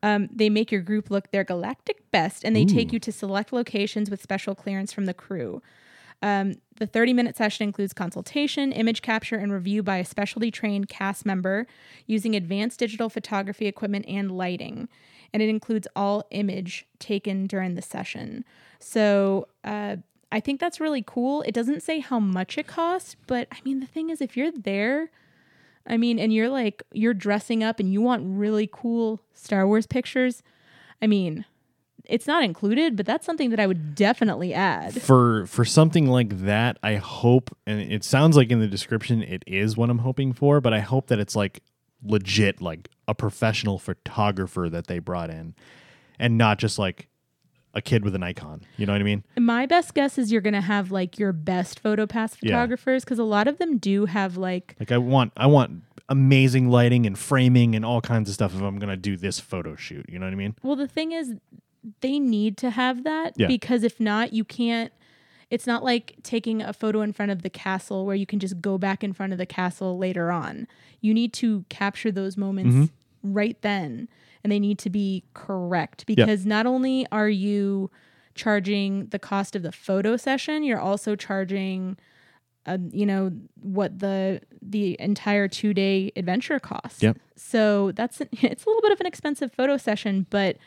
Um, they make your group look their galactic best, and they take you to select locations with special clearance from the crew. Um, the 30 minute session includes consultation, image capture, and review by a specialty trained cast member using advanced digital photography equipment and lighting. And it includes all image taken during the session. So uh, I think that's really cool. It doesn't say how much it costs, but I mean, the thing is, if you're there, I mean, and you're like, you're dressing up and you want really cool Star Wars pictures, I mean, it's not included, but that's something that I would definitely add. For for something like that, I hope and it sounds like in the description it is what I'm hoping for, but I hope that it's like legit like a professional photographer that they brought in and not just like a kid with an icon. You know what I mean? My best guess is you're gonna have like your best photo pass photographers because a lot of them do have like Like I want I want amazing lighting and framing and all kinds of stuff if I'm going to do this photo shoot, you know what I mean? well the thing is they need to have that Yeah. because if not you can't it's not like taking a photo in front of the castle where you can just go back in front of the castle later on. You need to capture those moments right then and they need to be correct because not only are you charging the cost of the photo session, you're also charging uh, you know what the the entire two day adventure costs. Yep. So that's *laughs* it's a little bit of an expensive photo session, but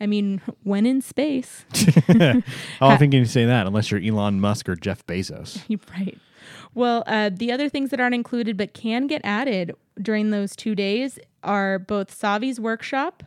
I mean, when in space, How often can you can say that unless you're Elon Musk or Jeff Bezos? *laughs* Right. Well, uh, the other things that aren't included but can get added during those two days are both Savi's workshop,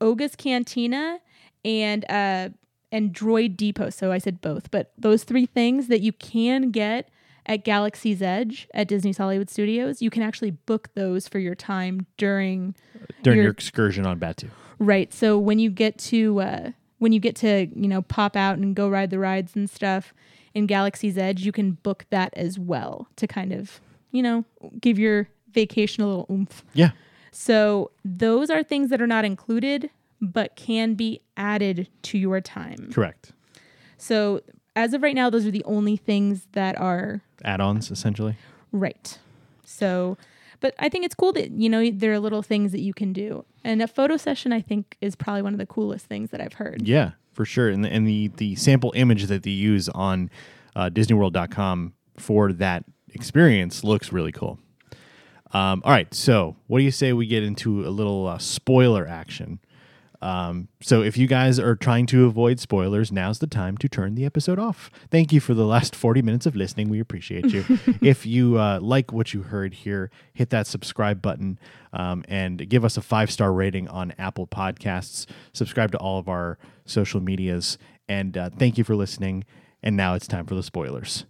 Oga's cantina, and uh, and Droid Depot. So I said both, but those three things that you can get at Galaxy's Edge at Disney's Hollywood Studios, you can actually book those for your time during During Your- your excursion on Batuu. Right. So when you get to uh, when you get to you know pop out and go ride the rides and stuff in Galaxy's Edge, you can book that as well to kind of you know give your vacation a little oomph. Yeah. So those are things that are not included but can be added to your time. Correct. So as of right now, those are the only things that are Add-ons essentially. Right. So, but I think it's cool that, you know, there are little things that you can do. And a photo session, I think, is probably one of the coolest things that I've heard. Yeah, for sure. And the, and the the sample image that they use on uh, DisneyWorld.com for that experience looks really cool. Um, all right, so what do you say we get into a little uh, spoiler action? Um, so if you guys are trying to avoid spoilers, now's the time to turn the episode off. Thank you for the last 40 minutes of listening. We appreciate you. *laughs* if you uh, like what you heard here, hit that subscribe button um, and give us a five star rating on Apple Podcasts. Subscribe to all of our social medias. And uh, thank you for listening. And now it's time for the spoilers.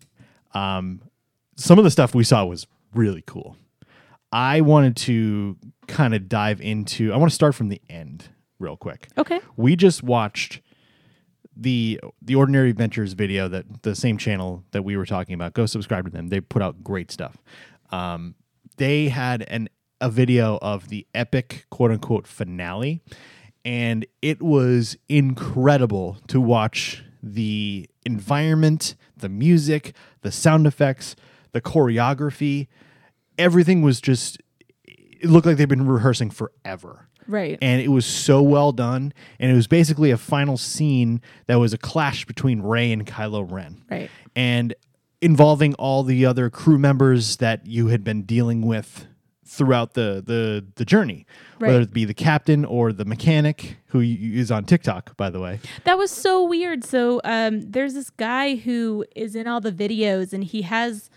Um, some of the stuff we saw was really cool. I wanted to kind of dive into, I want to start from the end real quick. Okay. We just watched the the Ordinary Adventures video that the same channel that we were talking about. Go subscribe to them. They put out great stuff. Um, they had an a video of the epic quote unquote finale, and it was incredible to watch the environment, the music, the sound effects, the choreography. Everything was just it looked like they've been rehearsing forever Right. and it was so well done. And it was basically a final scene that was a clash between Rey and Kylo Ren, right. and involving all the other crew members that you had been dealing with throughout the the the journey, whether it be the captain or the mechanic who is on TikTok, by the way. That was so weird. So um, there's this guy who is in all the videos, and he has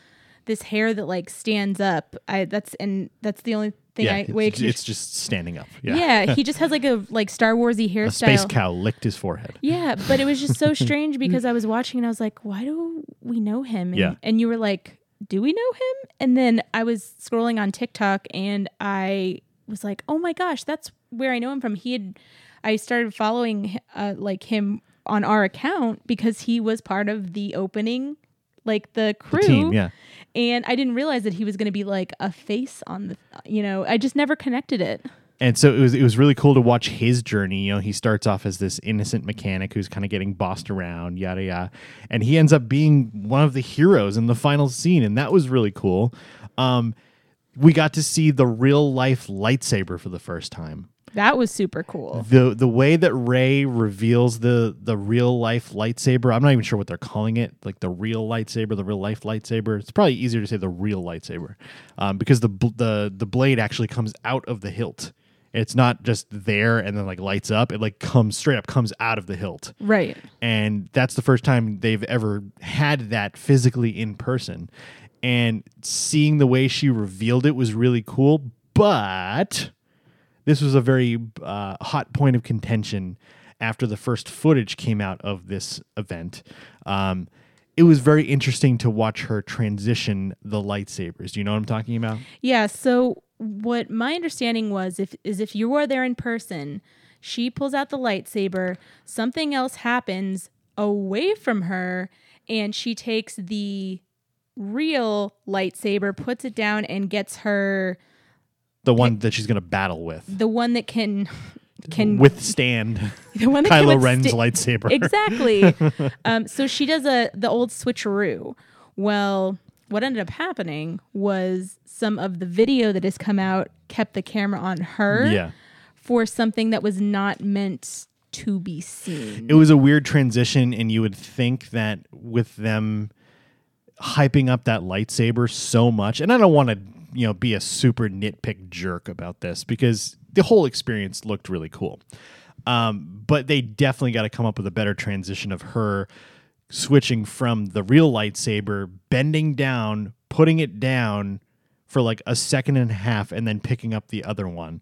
this hair that like stands up. I that's and that's the only thing yeah, I way it's, it's just standing up. Yeah, yeah. he *laughs* just has like a like Star Warsy hairstyle. a space cow licked his forehead. Yeah, but it was just so *laughs* strange because I was watching and I was like, why do we know him? And, Yeah. and you were like, do we know him? And then I was scrolling on TikTok and I was like, oh my gosh, that's where I know him from. He had, I started following uh, like him on our account because he was part of the opening, like the crew. team, yeah. And I didn't realize that he was going to be like a face on the, you know, I just never connected it. and so it was it was really cool to watch his journey. You know, he starts off as this innocent mechanic who's kind of getting bossed around, yada yada, and he ends up being one of the heroes in the final scene, and that was really cool. Um, we got to see the real life lightsaber for the first time. That was super cool. The the way that Rey reveals the the real life lightsaber, I'm not even sure what they're calling it, like the real lightsaber, the real life lightsaber. It's probably easier to say the real lightsaber, um, because the the the blade actually comes out of the hilt. It's not just there and then like lights up. It like comes straight up, comes out of the hilt, Right. and that's the first time they've ever had that physically in person. And seeing the way she revealed it was really cool, but this was a very uh, hot point of contention after the first footage came out of this event. Um, it was very interesting to watch her transition the lightsabers. Do you know what I'm talking about? Yeah. So what my understanding was, if is if you were there in person, she pulls out the lightsaber, something else happens away from her, and she takes the real lightsaber, puts it down, and gets her The one that she's going to battle with, the one that can can withstand *laughs* the one that can Kylo Ren's withsta- lightsaber. exactly. *laughs* um, so she does a the old switcheroo. Well, what ended up happening was some of the video that has come out kept the camera on her Yeah. for something that was not meant to be seen. It was a weird transition, and you would think that with them hyping up that lightsaber so much, and I don't want to, you know, be a super nitpick jerk about this because the whole experience looked really cool. Um, but they definitely got to come up with a better transition of her switching from the real lightsaber, bending down, putting it down for like a second and a half, and then picking up the other one.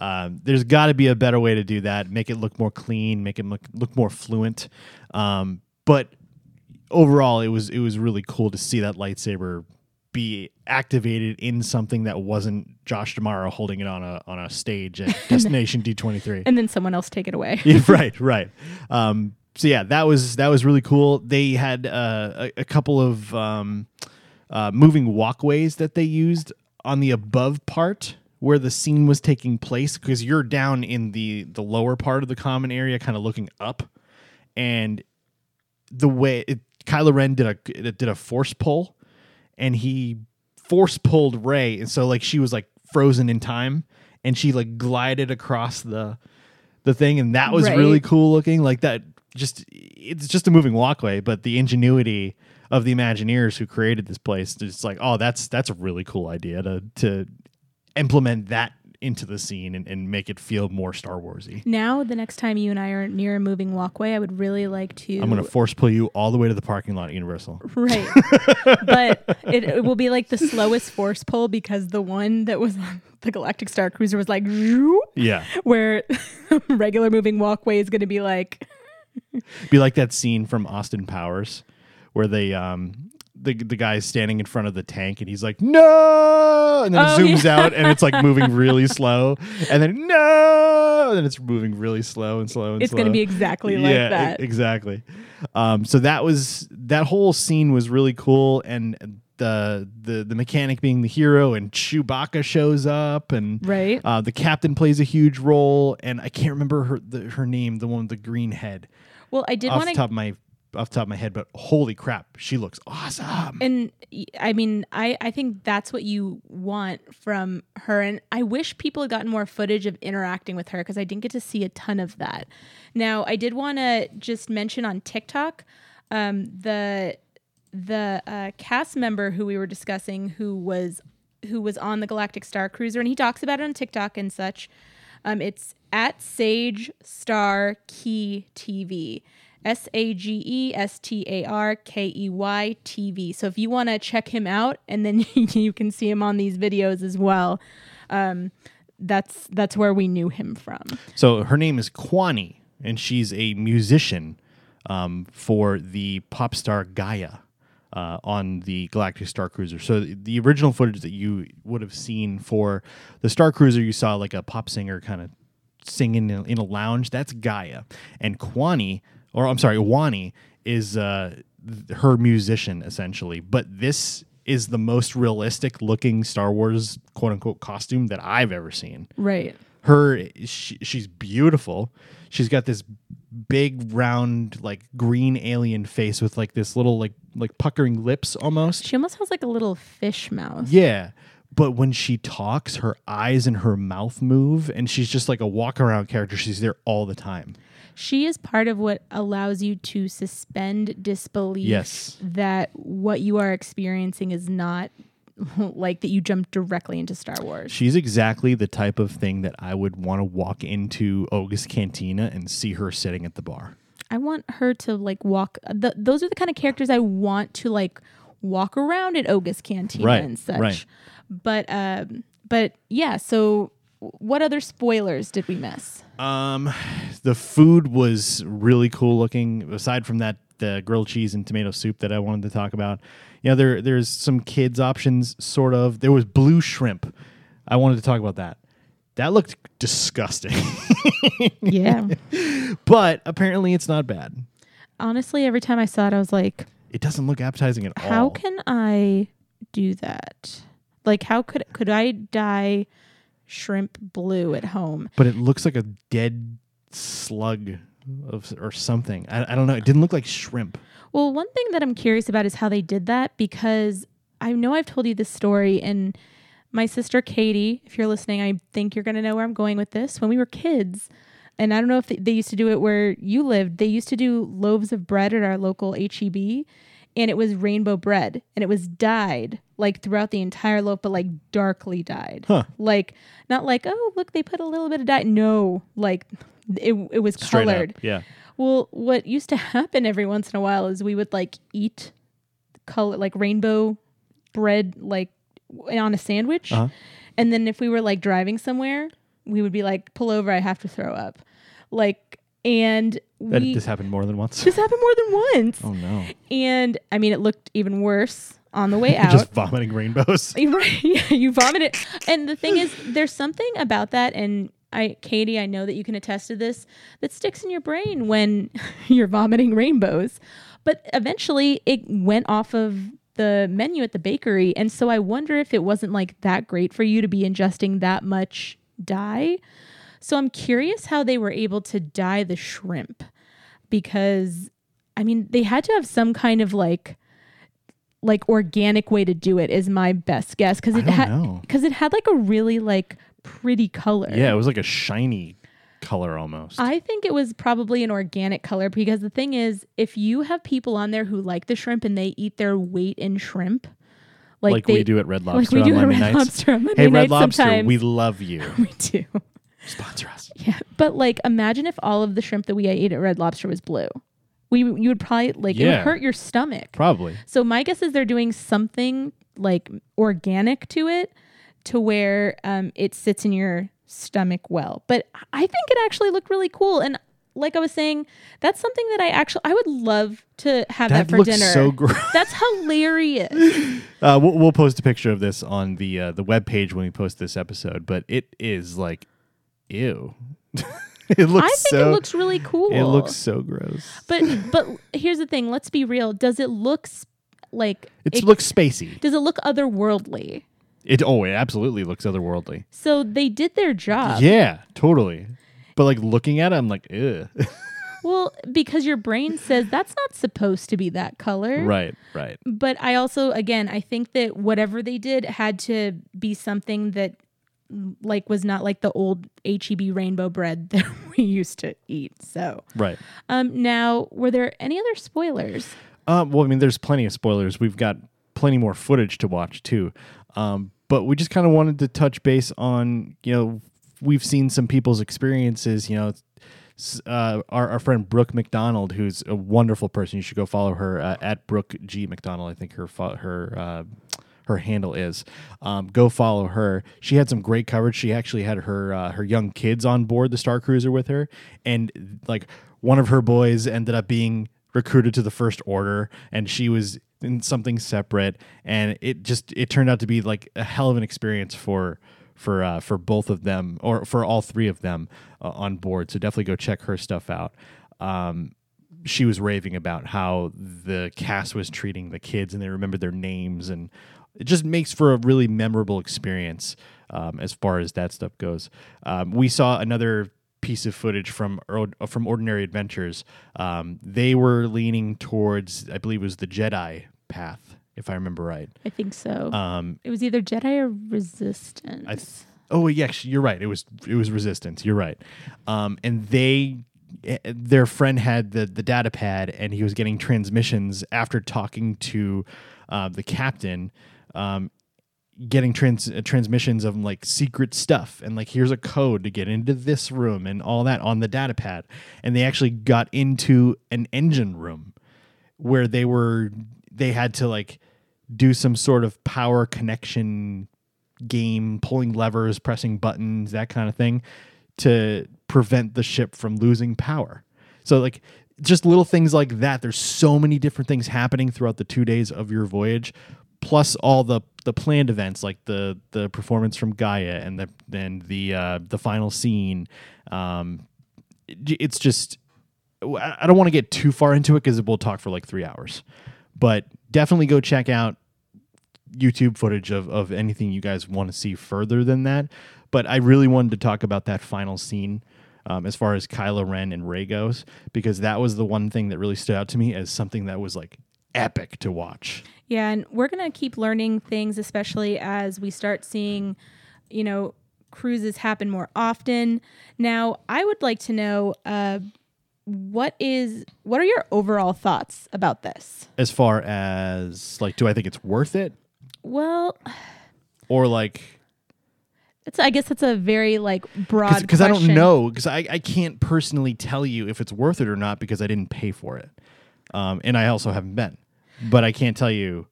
Um, there's got to be a better way to do that. Make it look more clean. Make it look, look more fluent. Um, but overall, it was it was really cool to see that lightsaber be activated in something that wasn't Josh D'Amaro holding it on a on a stage at *laughs* Destination D23. and then someone else take it away. *laughs* Yeah, right, right. Um, so yeah, that was that was really cool. They had uh, a, a couple of um, uh, moving walkways that they used on the above part where the scene was taking place because you're down in the the lower part of the common area, kind of looking up, and the way it, Kylo Ren did a did a force pull, and he force pulled Rey, and so like she was like frozen in time, and she like glided across the the thing, and that was Right. really cool looking. Like that, just it's just a moving walkway, but the ingenuity of the Imagineers who created this place, it's like, oh, that's that's a really cool idea to to implement that into the scene and, and make it feel more Star Warsy. Now, the next time you and I are near a moving walkway, I would really like to. I'm gonna force pull you all the way to the parking lot at Universal. Right. *laughs* but it, it will be like the slowest force pull because the one that was on the Galactic Star Cruiser was like, Yeah, where *laughs* regular moving walkway is going to be like, be like that scene from Austin Powers where they um the the guy's standing in front of the tank and he's like no and then Oh, it zooms yeah. out and it's like *laughs* moving really slow and then no and then it's moving really slow and slow and it's slow. going to be exactly like yeah, e- that. exactly. Um, so that was that whole scene was really cool, and the the the mechanic being the hero, and Chewbacca shows up, and Right. uh, the captain plays a huge role, and I can't remember her the, her name, the one with the green head, Well, I did want to top of my off the top of my head, but holy crap, she looks awesome. and I mean, I, I think that's what you want from her. And I wish people had gotten more footage of interacting with her because I didn't get to see a ton of that. Now, I did want to just mention on TikTok um, the the uh, cast member who we were discussing who was who was on the Galactic Star Cruiser, and he talks about it on TikTok and such. Um, it's at Sage Star Key TV. S A G E S T A R K E Y TV. So if you want to check him out and then *laughs* you can see him on these videos as well, um, that's that's where we knew him from. So her name is Kwani, and she's a musician um, for the pop star Gaya uh, on the Galactic Star Cruiser. So the- the original footage that you would have seen for the Star Cruiser, you saw like a pop singer kind of singing in, in a lounge. That's Gaya, and Kwani, or I'm sorry, Wani is uh, her musician essentially. But this is the most realistic looking Star Wars quote unquote costume that I've ever seen Right. her she, she's beautiful she's got this big round like green alien face with like this little like like puckering lips almost She almost has like a little fish mouth. yeah but when she talks her eyes and her mouth move and she's just like a walk around character she's there all the time She is part of what allows you to suspend disbelief Yes. that what you are experiencing is not *laughs* like that you jump directly into Star Wars. she's exactly the type of thing that i would want to walk into Oga's cantina and see her sitting at the bar I want her to like walk. Th- those are the kind of characters I want to like walk around at Oga's Cantina Right, and such. right. But um, but yeah. So what other spoilers did we miss? Um, the food was really cool looking. Aside from that, the grilled cheese and tomato soup that I wanted to talk about. You know, there there's some kids options, sort of. There was blue shrimp. I wanted to talk about that. That looked disgusting, *laughs* Yeah. but apparently it's not bad. Honestly, every time I saw it, I was like, It doesn't look appetizing at all. how can I do that? Like, how could could I dye shrimp blue at home? but it looks like a dead slug of or something. I, I don't know. It didn't look like shrimp. Well, one thing that I'm curious about is how they did that because I know I've told you this story, and my sister Katie, if you're listening, I think you're going to know where I'm going with this. When we were kids, and I don't know if they, they used to do it where you lived, they used to do loaves of bread at our local HEB, and it was rainbow bread, and it was dyed like throughout the entire loaf, but like darkly dyed. Huh. Like, not like, oh, look, they put a little bit of dye. No, like, it, it was Straight colored. up. Yeah. Well, what used to happen every once in a while is we would like eat color like rainbow bread like on a sandwich. Uh-huh. And then if we were like driving somewhere, we would be like, pull over, I have to throw up. Like, and That we, this happened more than once. this happened more than once. oh no. And I mean, it looked even worse on the way *laughs* out. Just vomiting rainbows. *laughs* Right. Yeah, you vomit it. And the thing is, there's something about that. And I, Katie, I know that you can attest to this, that sticks in your brain when *laughs* you're vomiting rainbows. But eventually it went off of the menu at the bakery. And so I wonder if it wasn't like that great for you to be ingesting that much dye. So I'm curious how they were able to dye the shrimp because I mean, they had to have some kind of like like organic way to do it is my best guess because it had because it had like a really like pretty color. Yeah, it was like a shiny color almost. I think it was probably an organic color because the thing is, if you have people on there who like the shrimp and they eat their weight in shrimp, like, like they, we do at Red Lobster *laughs* like we do on Monday Red nights. Lobster on Monday hey, Red Lobster, sometimes. we love you. *laughs* we do. Sponsor us. *laughs* Yeah, but like imagine if all of the shrimp that we ate at Red Lobster was blue. We you would probably like it would Yeah. hurt your stomach. Probably. So my guess is they're doing something like organic to it to where um, it sits in your stomach well. But I think it actually looked really cool. And like I was saying, that's something that I actually I would love to have that, That for looks dinner. so gross. *laughs* That's hilarious. *laughs* Uh, we'll, we'll post a picture of this on the uh, the web page when we post this episode, but it is like, ew. *laughs* it looks I think so. it looks really cool. It looks so gross. But but here's the thing. Let's be real. Does it look like It it- looks spacey. Does it look otherworldly? It oh, it absolutely looks otherworldly. So they did their job. yeah, totally. But like looking at it, I'm like, ugh. *laughs* Well, because your brain says that's not supposed to be that color. right, right. But I also, again, I think that whatever they did had to be something that, like, was not like the old HEB rainbow bread *laughs* that we used to eat. So, Right. um, now, were there any other spoilers? Um, well, I mean, there's plenty of spoilers. We've got plenty more footage to watch too. Um, but we just kind of wanted to touch base on, you know, we've seen some people's experiences. You know, uh, our, our friend Brooke McDonald, who's a wonderful person. You should go follow her uh, at Brooke G McDonald. I think her her uh, her handle is. Um, go follow her. She had some great coverage. She actually had her uh, her young kids on board the Star Cruiser with her, and like one of her boys ended up being recruited to the First Order, and she was in something separate, and it just it turned out to be like a hell of an experience for for uh, for both of them or for all three of them uh, on board. So definitely go check her stuff out. Um, she was raving about how the cast was treating the kids and they remembered their names and it just makes for a really memorable experience um, as far as that stuff goes. Um, we saw another piece of footage from from Ordinary Adventures. Um, they were leaning towards, I believe, it was the Jedi path, if I remember right. I think so. Um, it was either Jedi or Resistance. Th- oh yes, you're right. It was it was Resistance. You're right. Um, and they eh, their friend had the the data pad, and he was getting transmissions after talking to uh, the captain. Um, getting trans- uh, transmissions of like secret stuff. And like here's a code to get into this room and all that on the data pad. And they actually got into an engine room where they were they had to like do some sort of power connection game pulling levers pressing buttons that kind of thing to prevent the ship from losing power. So like just little things like that. There's so many different things happening throughout the two days of your voyage plus all the the planned events like the the performance from gaya and the and the uh the final scene um it's just I don't want to get too far into it because we'll talk for like three hours. But definitely go check out YouTube footage of, of anything you guys want to see further than that. But I really wanted to talk about that final scene um, as far as Kylo Ren and Rey goes, because that was the one thing that really stood out to me as something that was like epic to watch. Yeah, and we're going to keep learning things, especially as we start seeing, you know, cruises happen more often. Now, I would like to know uh, what is what are your overall thoughts about this? As far as like, do I think it's worth it, Well, or like it's I guess that's a very like broad because I don't know because I, I can't personally tell you if it's worth it or not because I didn't pay for it, um, and I also haven't been, but I can't tell you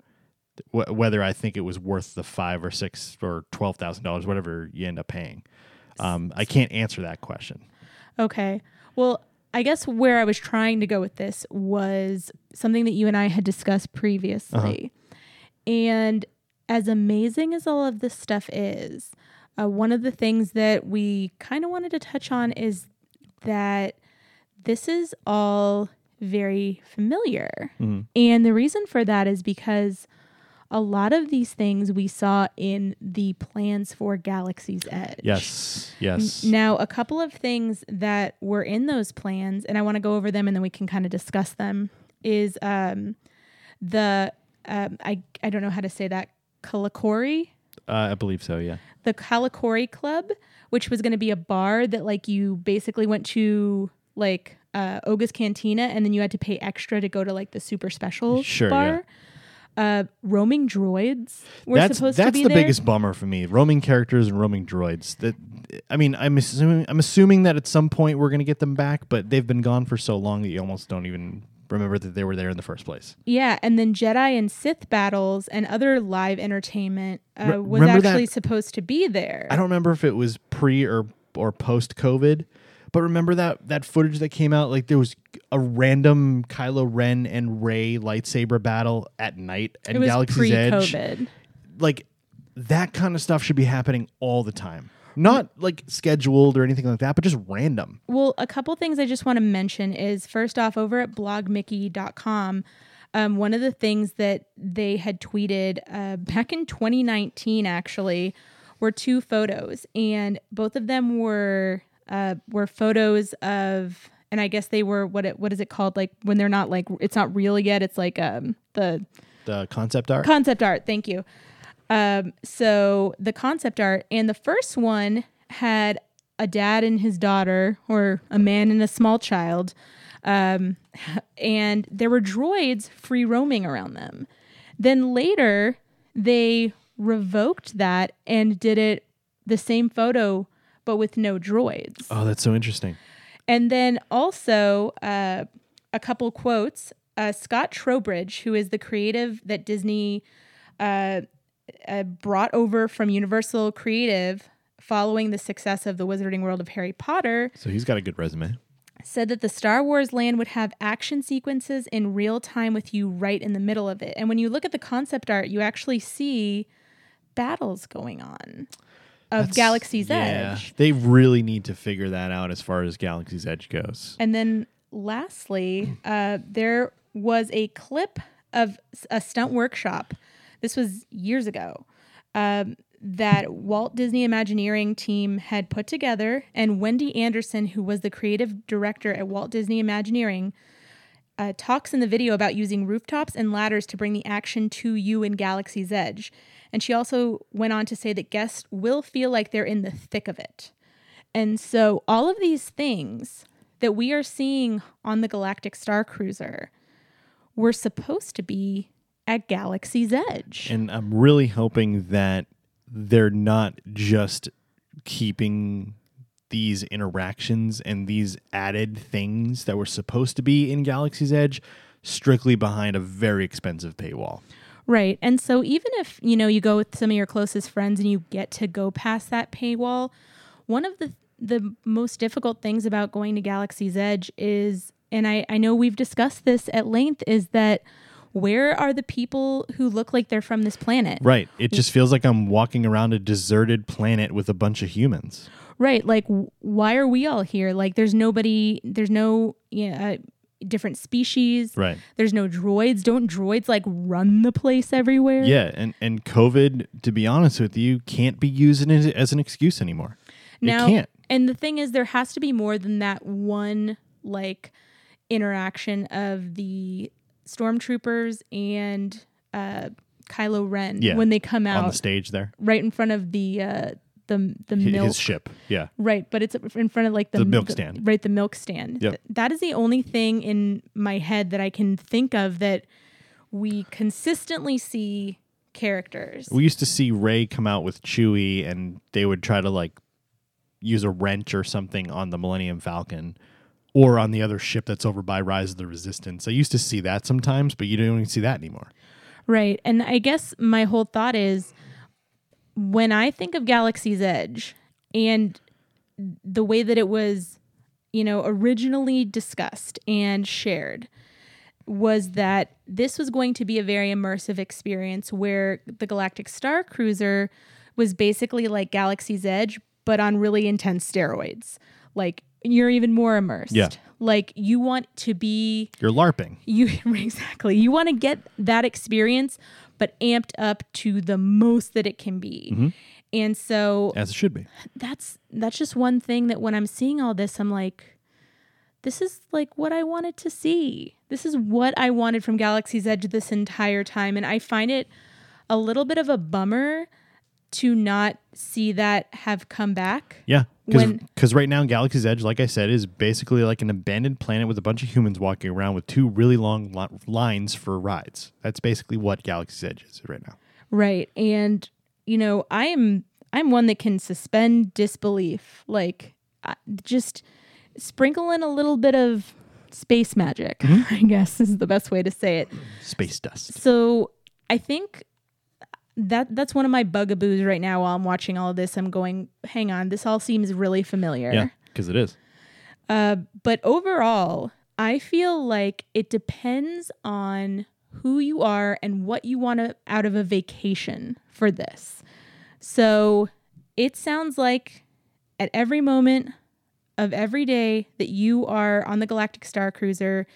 wh- whether I think it was worth the five or six or twelve thousand dollars, whatever you end up paying. Um, I can't answer that question. Okay. Well, I guess where I was trying to go with this was something that you and I had discussed previously. And as amazing as all of this stuff is, uh, one of the things that we kind of wanted to touch on is that this is all very familiar. And the reason for that is because a lot of these things we saw in the plans for Galaxy's Edge. Yes, yes. Now, a couple of things that were in those plans, and I want to go over them and then we can kind of discuss them, is um, the, um, I, I don't know how to say that, Kalikori? Uh, I believe so. Yeah. The Kalikori Club, which was going to be a bar that like you basically went to like uh, Oga's Cantina and then you had to pay extra to go to like the super special Sure, bar. Uh, roaming droids were that's supposed that's to be that's the there. biggest bummer for me. Roaming characters and roaming droids. That I mean, I'm assuming I'm assuming that at some point we're gonna get them back, but they've been gone for so long that you almost don't even remember that they were there in the first place. Yeah, and then Jedi and Sith battles and other live entertainment uh, was remember that- actually supposed to be there. I don't remember if it was pre or or post COVID, but remember that that footage that came out like there was a random Kylo Ren and Rey lightsaber battle at night at Galaxy's Edge. pre-COVID. Like that kind of stuff should be happening all the time. Not like scheduled or anything like that, but just random. Well, a couple things I just want to mention is first off, over at blogmickey.com, um, one of the things that they had tweeted uh, back in 2019 actually were two photos, and both of them were uh, were photos of, and I guess they were what it what is it called? Like when they're not like it's not real yet, it's like um the The concept art. concept art. Thank you. Um, so the concept art and the first one had a dad and his daughter or a man and a small child um, and there were droids free roaming around them. Then later they revoked that and did it the same photo but with no droids oh, that's so interesting. and then also uh, a couple quotes. Uh, Scott Trowbridge, who is the creative that Disney uh, uh, brought over from Universal Creative following the success of the Wizarding World of Harry Potter, So he's got a good resume. said that the Star Wars land would have action sequences in real time with you right in the middle of it. And when you look at the concept art, you actually see battles going on of That's- Galaxy's yeah, Edge. They really need to figure that out as far as Galaxy's Edge goes. And then lastly, uh, there was a clip of s- a stunt workshop. This was years ago. Um, that Walt Disney Imagineering team had put together, and Wendy Anderson, who was the creative director at Walt Disney Imagineering, uh, talks in the video about using rooftops and ladders to bring the action to you in Galaxy's Edge. And she also went on to say that guests will feel like they're in the thick of it. And so all of these things that we are seeing on the Galactic Star Cruiser were supposed to be at Galaxy's Edge. And I'm really hoping that they're not just keeping these interactions and these added things that were supposed to be in Galaxy's Edge strictly behind a very expensive paywall. Right. And so even if, you know, you go with some of your closest friends and you get to go past that paywall, one of the the most difficult things about going to Galaxy's Edge is and I, I know we've discussed this at length, is that where are the people who look like they're from this planet? Right. It just feels like I'm walking around a deserted planet with a bunch of humans. Right. Like, w- why are we all here? Like, there's nobody, there's no yeah, uh, different species. Right. There's no droids. Don't droids like run the place everywhere? Yeah, and and COVID, to be honest with you, can't be used as, as an excuse anymore. Now, it can't. and the thing is, there has to be more than that one like interaction of the stormtroopers and uh, Kylo Ren Yeah, when they come out on the stage there. right in front of the uh, the the milk His ship. Yeah. Right, but it's in front of like the, The milk stand. Right, the milk stand. Yep. Th- that is the only thing in my head that I can think of that we consistently see characters. We used to see Rey come out with Chewie, and they would try to like use a wrench or something on the Millennium Falcon, or on the other ship that's over by Rise of the Resistance. I used to see that sometimes, but you don't even see that anymore. Right. And I guess my whole thought is when I think of Galaxy's Edge and the way that it was, you know, originally discussed and shared was that this was going to be a very immersive experience where the Galactic Star Cruiser was basically like Galaxy's Edge, but on really intense steroids. Like you're even more immersed. Yeah. Like you want to be You're LARPing. you *laughs* exactly. You want to get that experience, but amped up to the most that it can be. Mm-hmm. And so As it should be. that's that's just one thing that when I'm seeing all this, I'm like, this is like what I wanted to see. This is what I wanted from Galaxy's Edge this entire time. And I find it a little bit of a bummer to not see that have come back. Yeah. Because right now, Galaxy's Edge, like I said, is basically like an abandoned planet with a bunch of humans walking around with two really long li- lines for rides. That's basically what Galaxy's Edge is right now. Right. And you know, I am I'm one that can suspend disbelief. Like I, just sprinkle in a little bit of space magic, mm-hmm. *laughs* I guess is the best way to say it. Space dust. So, I think that that's one of my bugaboos right now while I'm watching all of this. I'm going, "Hang on, this all seems really familiar." Yeah. Because it is. Uh, but overall, I feel like it depends on who you are and what you want to, out of a vacation for this. So it sounds like at every moment of every day that you are on the Galactic Star Cruiser,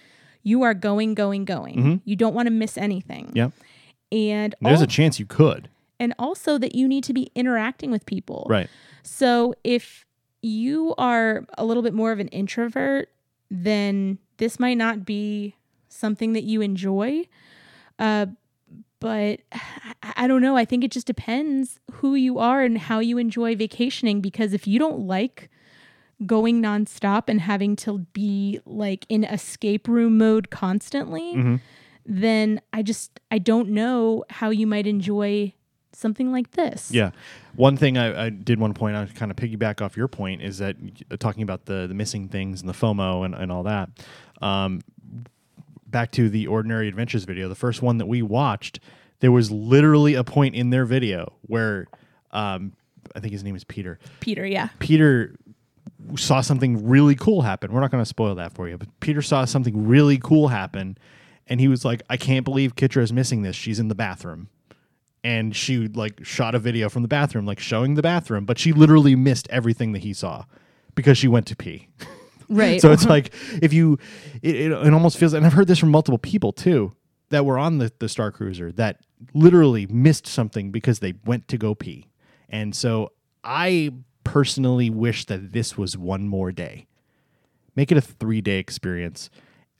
you are going, going, going. You don't want to miss anything. Yeah. And There's a chance you could. and also that you need to be interacting with people. Right. So if you are a little bit more of an introvert, then this might not be something that you enjoy. Uh, but *sighs* I, I don't know. I think it just depends who you are and how you enjoy vacationing. Because if you don't like going nonstop and having to be like in escape room mode constantly, Mm-hmm. Then I just I don't know how you might enjoy something like this. Yeah. One thing I, I did want to point out, kind of piggyback off your point, is that uh, talking about the, the missing things and the FOMO and, and all that. Um, back to the Ordinary Adventures video, the first one that we watched, there was literally a point in their video where um, I think his name is Peter. Peter, yeah. Peter saw something really cool happen. We're not going to spoil that for you, but Peter saw something really cool happen, and he was like, "I can't believe Kitra is missing this. She's in the bathroom." And she like shot a video from the bathroom, like showing the bathroom, but she literally missed everything that he saw because she went to pee. *laughs* Right. So it's like if you, it, it, it almost feels, and I've heard this from multiple people too that were on the, the Star Cruiser that literally missed something because they went to go pee. And so I personally wish that this was one more day. Make it a three day experience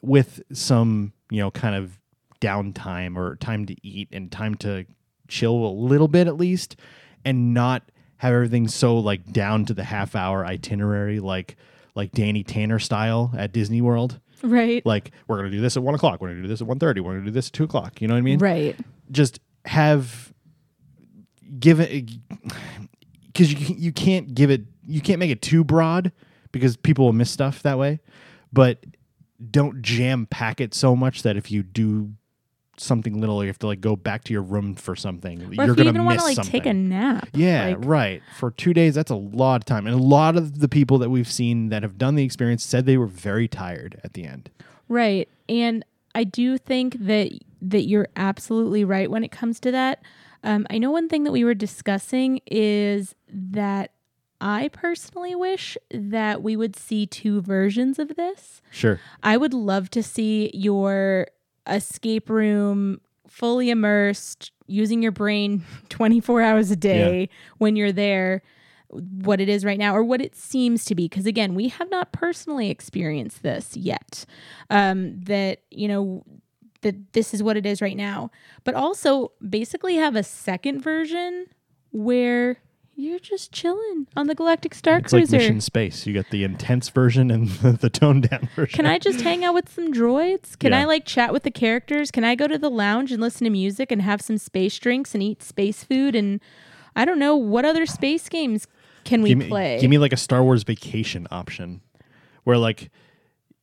with some, you know, kind of downtime or time to eat and time to chill a little bit at least and not have everything so like down to the half hour itinerary like like Danny Tanner style at Disney World. right. Like we're gonna do this at one o'clock, we're gonna do this at one thirty, we're gonna do this at two o'clock. You know what I mean? Right. Just have give it because you you can't give it you can't make it too broad because people will miss stuff that way, but don't jam pack it so much that if you do something little, you have to like go back to your room for something. Or you're if you gonna even want to like something. take a nap. Yeah, Like, right. For two days, that's a lot of time. And a lot of the people that we've seen that have done the experience said they were very tired at the end. Right. And I do think that that you're absolutely right when it comes to that. Um, I know one thing that we were discussing is that I personally wish that we would see two versions of this. Sure. I would love to see your escape room fully immersed, using your brain *laughs* 24 hours a day when you're there, what it is right now, or what it seems to be. Because again, we have not personally experienced this yet. Um, that, you know, that this is what it is right now, but also basically have a second version where you're just chilling on the Galactic Star It's like Mission Space. You got the intense version and *laughs* the, the toned down version. Can I just hang out with some droids? Can Yeah. I like chat with the characters? Can I go to the lounge and listen to music and have some space drinks and eat space food? And I don't know what other space games can we give me, play? Give me like a Star Wars vacation option, where like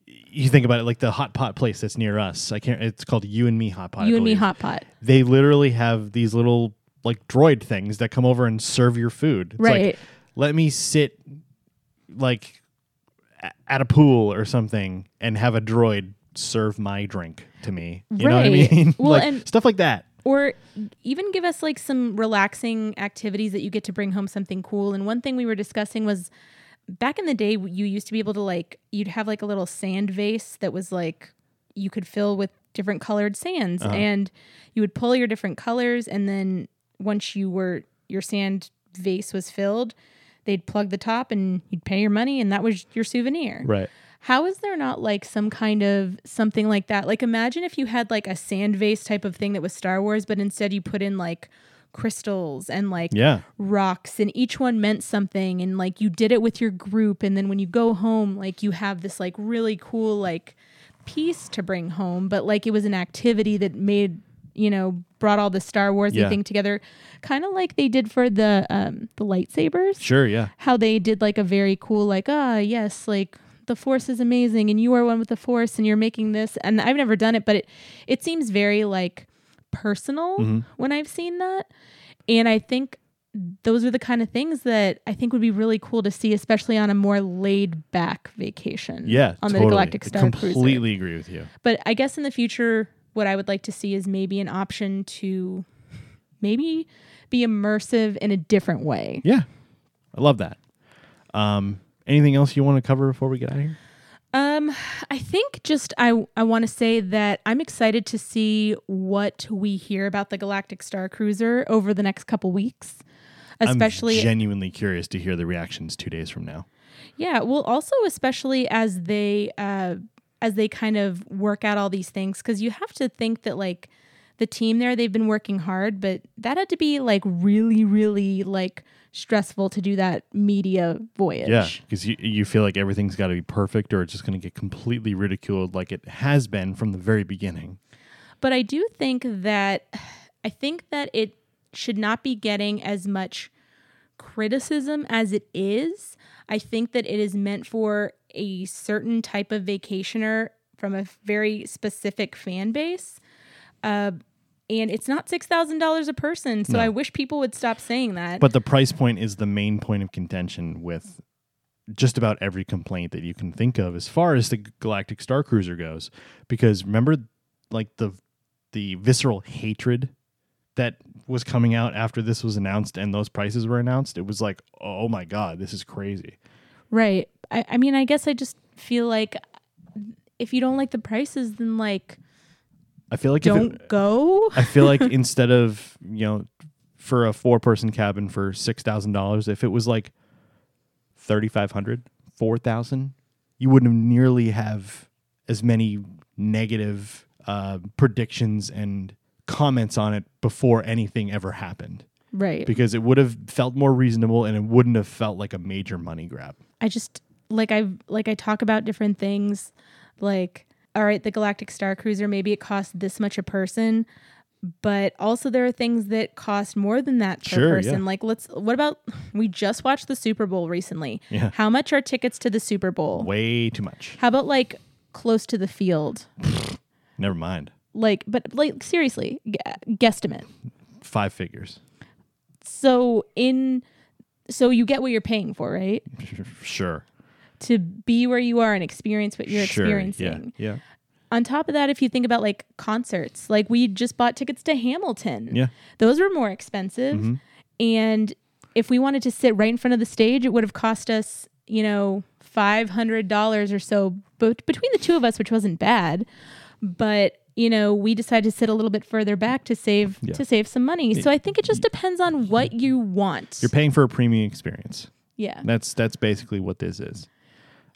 you think about it, like the hot pot place that's near us. I can't. It's called You and Me Hot Pot. You and me hot pot. They literally have these little like droid things that come over and serve your food. It's like, Right. let me sit like at a pool or something and have a droid serve my drink to me. You know what I mean? *laughs* Well, like, and- stuff like that. Or even give us like some relaxing activities that you get to bring home something cool. And one thing we were discussing was back in the day, you used to be able to like, you'd have like a little sand vase that was like, you could fill with different colored sands Uh-huh. and you would pull your different colors. And then once you were, your sand vase was filled, they'd plug the top and you'd pay your money and that was your souvenir. Right. How is there not like some kind of something like that? Like imagine if you had like a sand vase type of thing that was Star Wars, but instead you put in like crystals and like Yeah. rocks and each one meant something and like you did it with your group and then when you go home like you have this like really cool like piece to bring home but like it was an activity that made you know brought all the Star Wars Yeah. thing together kind of like they did for the um the lightsabers Sure. Yeah. how they did like a very cool like ah yes like the force is amazing and you are one with the force and you're making this and I've never done it but it it seems very like personal Mm-hmm. when I've seen that and I think those are the kind of things that I think would be really cool to see especially on a more laid back vacation Yeah. on totally. the Galactic I Star Cruiser completely agree with you. but I guess in the future, what I would like to see is maybe an option to maybe be immersive in a different way. Yeah. I love that. Um, anything else you want to cover before we get out of here? Um, I think just I I want to say that I'm excited to see what we hear about the Galactic Star Cruiser over the next couple weeks. Especially I'm genuinely curious to hear the reactions two days from now. Yeah, well, also especially as they uh, as they kind of work out all these things, because you have to think that like the team there, they've been working hard, but that had to be like really, really like stressful to do that media voyage. Yeah, because you you feel like everything's got to be perfect, or it's just going to get completely ridiculed, like it has been from the very beginning. But I do think that I think that it should not be getting as much criticism as it is. I think that it is meant for a certain type of vacationer from a very specific fan base. Uh, and it's not $6,000 a person. So No. I wish people would stop saying that. But the price point is the main point of contention with just about every complaint that you can think of as far as the Galactic Star Cruiser goes. Because remember, like the the visceral hatred that was coming out after this was announced and those prices were announced. It was like, oh my god, this is crazy. right. I, I mean, I guess I just feel like if you don't like the prices, then like I feel like if it- don't go. I feel like *laughs* instead of you know for a four person cabin for six thousand dollars, if it was like thirty five hundred, four thousand, you wouldn't nearly have as many negative uh, predictions and comments on it before anything ever happened Right. because it would have felt more reasonable and it wouldn't have felt like a major money grab. I just like I like I talk about different things like all right the Galactic Star Cruiser maybe it costs this much a person but also there are things that cost more than that per Sure, person yeah. like let's what about we just watched the Super Bowl recently Yeah. how much are tickets to the Super Bowl Way too much. how about like close to the field *laughs* Never mind. like but like seriously gu- guesstimate Five figures. so in so you get what you're paying for right *laughs* Sure. To be where you are and experience what you're sure. experiencing Yeah. Yeah. on top of that, if you think about like concerts, like we just bought tickets to Hamilton. Yeah. Those were more expensive. Mhm. And if we wanted to sit right in front of the stage, it would have cost us, you know, $500 or so but between the two of us, which wasn't bad. But, you know, we decided to sit a little bit further back to save Yeah. to save some money. So I think it just depends on what you want. You're paying for a premium experience. yeah. That's that's basically what this is.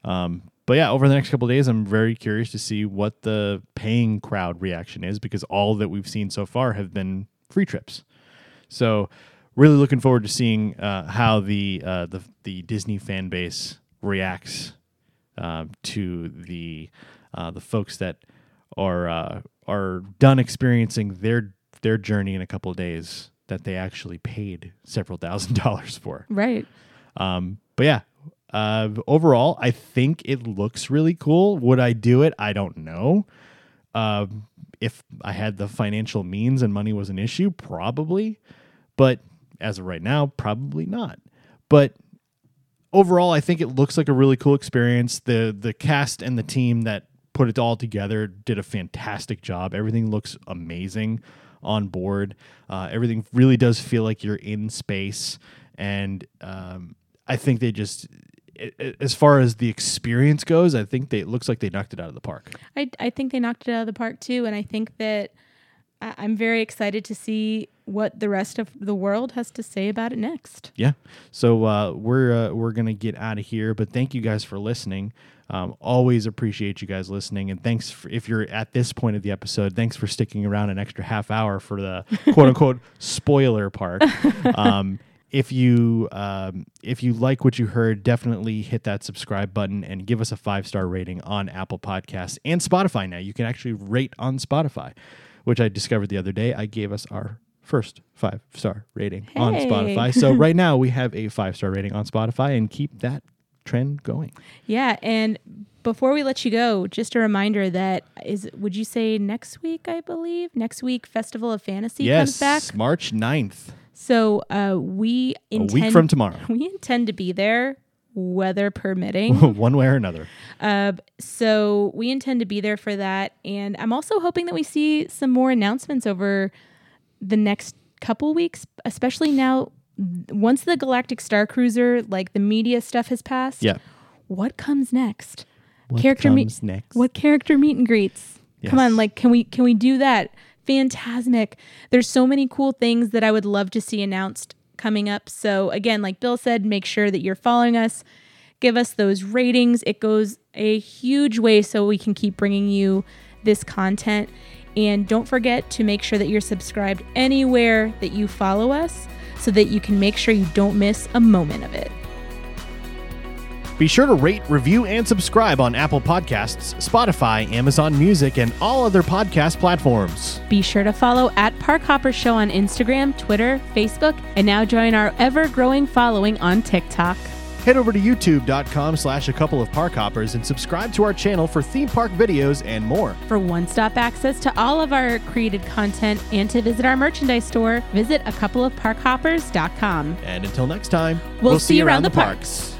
Um, but yeah, over the next couple of days, I'm very curious to see what the paying crowd reaction is because all that we've seen so far have been free trips. So, really looking forward to seeing uh, how the uh, the the Disney fan base reacts uh, to the uh, the folks that are uh, are done experiencing their their journey in a couple of days that they actually paid several thousand *laughs* dollars for. Right. Um, but yeah, uh, overall, I think it looks really cool. Would I do it? I don't know. Um, if I had the financial means and money was an issue, probably. But as of right now, probably not. But overall, I think it looks like a really cool experience. The the cast and the team that put it all together did a fantastic job. Everything looks amazing on board. Uh, everything really does feel like you're in space, and um, I think they just. As far as the experience goes, I think they it looks like they knocked it out of the park. I, I think they knocked it out of the park too. And I think that I, I'm very excited to see what the rest of the world has to say about it next. Yeah. So uh, we're uh, we're gonna get out of here, but thank you guys for listening. Um, always appreciate you guys listening, and thanks for, if you're at this point of the episode. Thanks for sticking around an extra half hour for the quote unquote *laughs* spoiler part. *laughs* Um, if you um, if you like what you heard, definitely hit that subscribe button and give us a five star rating on Apple Podcasts and Spotify. Now you can actually rate on Spotify, which I discovered the other day. I gave us our first five star rating on Spotify. So *laughs* right now we have a five star rating on Spotify, and keep that trend going. Yeah. And before we let you go, just a reminder that is, would you say next week, I believe? Next week, Festival of Fantasy comes back. March 9th, So uh, we a week from tomorrow, *laughs* we intend to be there, weather permitting. *laughs* one way or another. Uh, so we intend to be there for that, and I'm also hoping that we see some more announcements over the next couple weeks, especially now. Once the Galactic Star Cruiser, like the media stuff has passed, Yeah. what comes next? What character meet. comes next? What character meet and greets? Come on, like can we can we do that? Fantasmic. There's so many cool things that I would love to see announced coming up. So again, like Bill said, make sure that you're following us. Give us those ratings. It goes a huge way so we can keep bringing you this content. And don't forget to make sure that you're subscribed anywhere that you follow us so that you can make sure you don't miss a moment of it. Be sure to rate, review, and subscribe on Apple Podcasts, Spotify, Amazon Music, and all other podcast platforms. Be sure to follow at Park Hopper Show on Instagram, Twitter, Facebook, and now join our ever growing following on TikTok. Head over to youtube.com slash a couple of park hoppers and subscribe to our channel for theme park videos and more. For one stop access to all of our created content and to visit our merchandise store, visit a couple of parkhoppers.com. And until next time, We'll see you around the parks.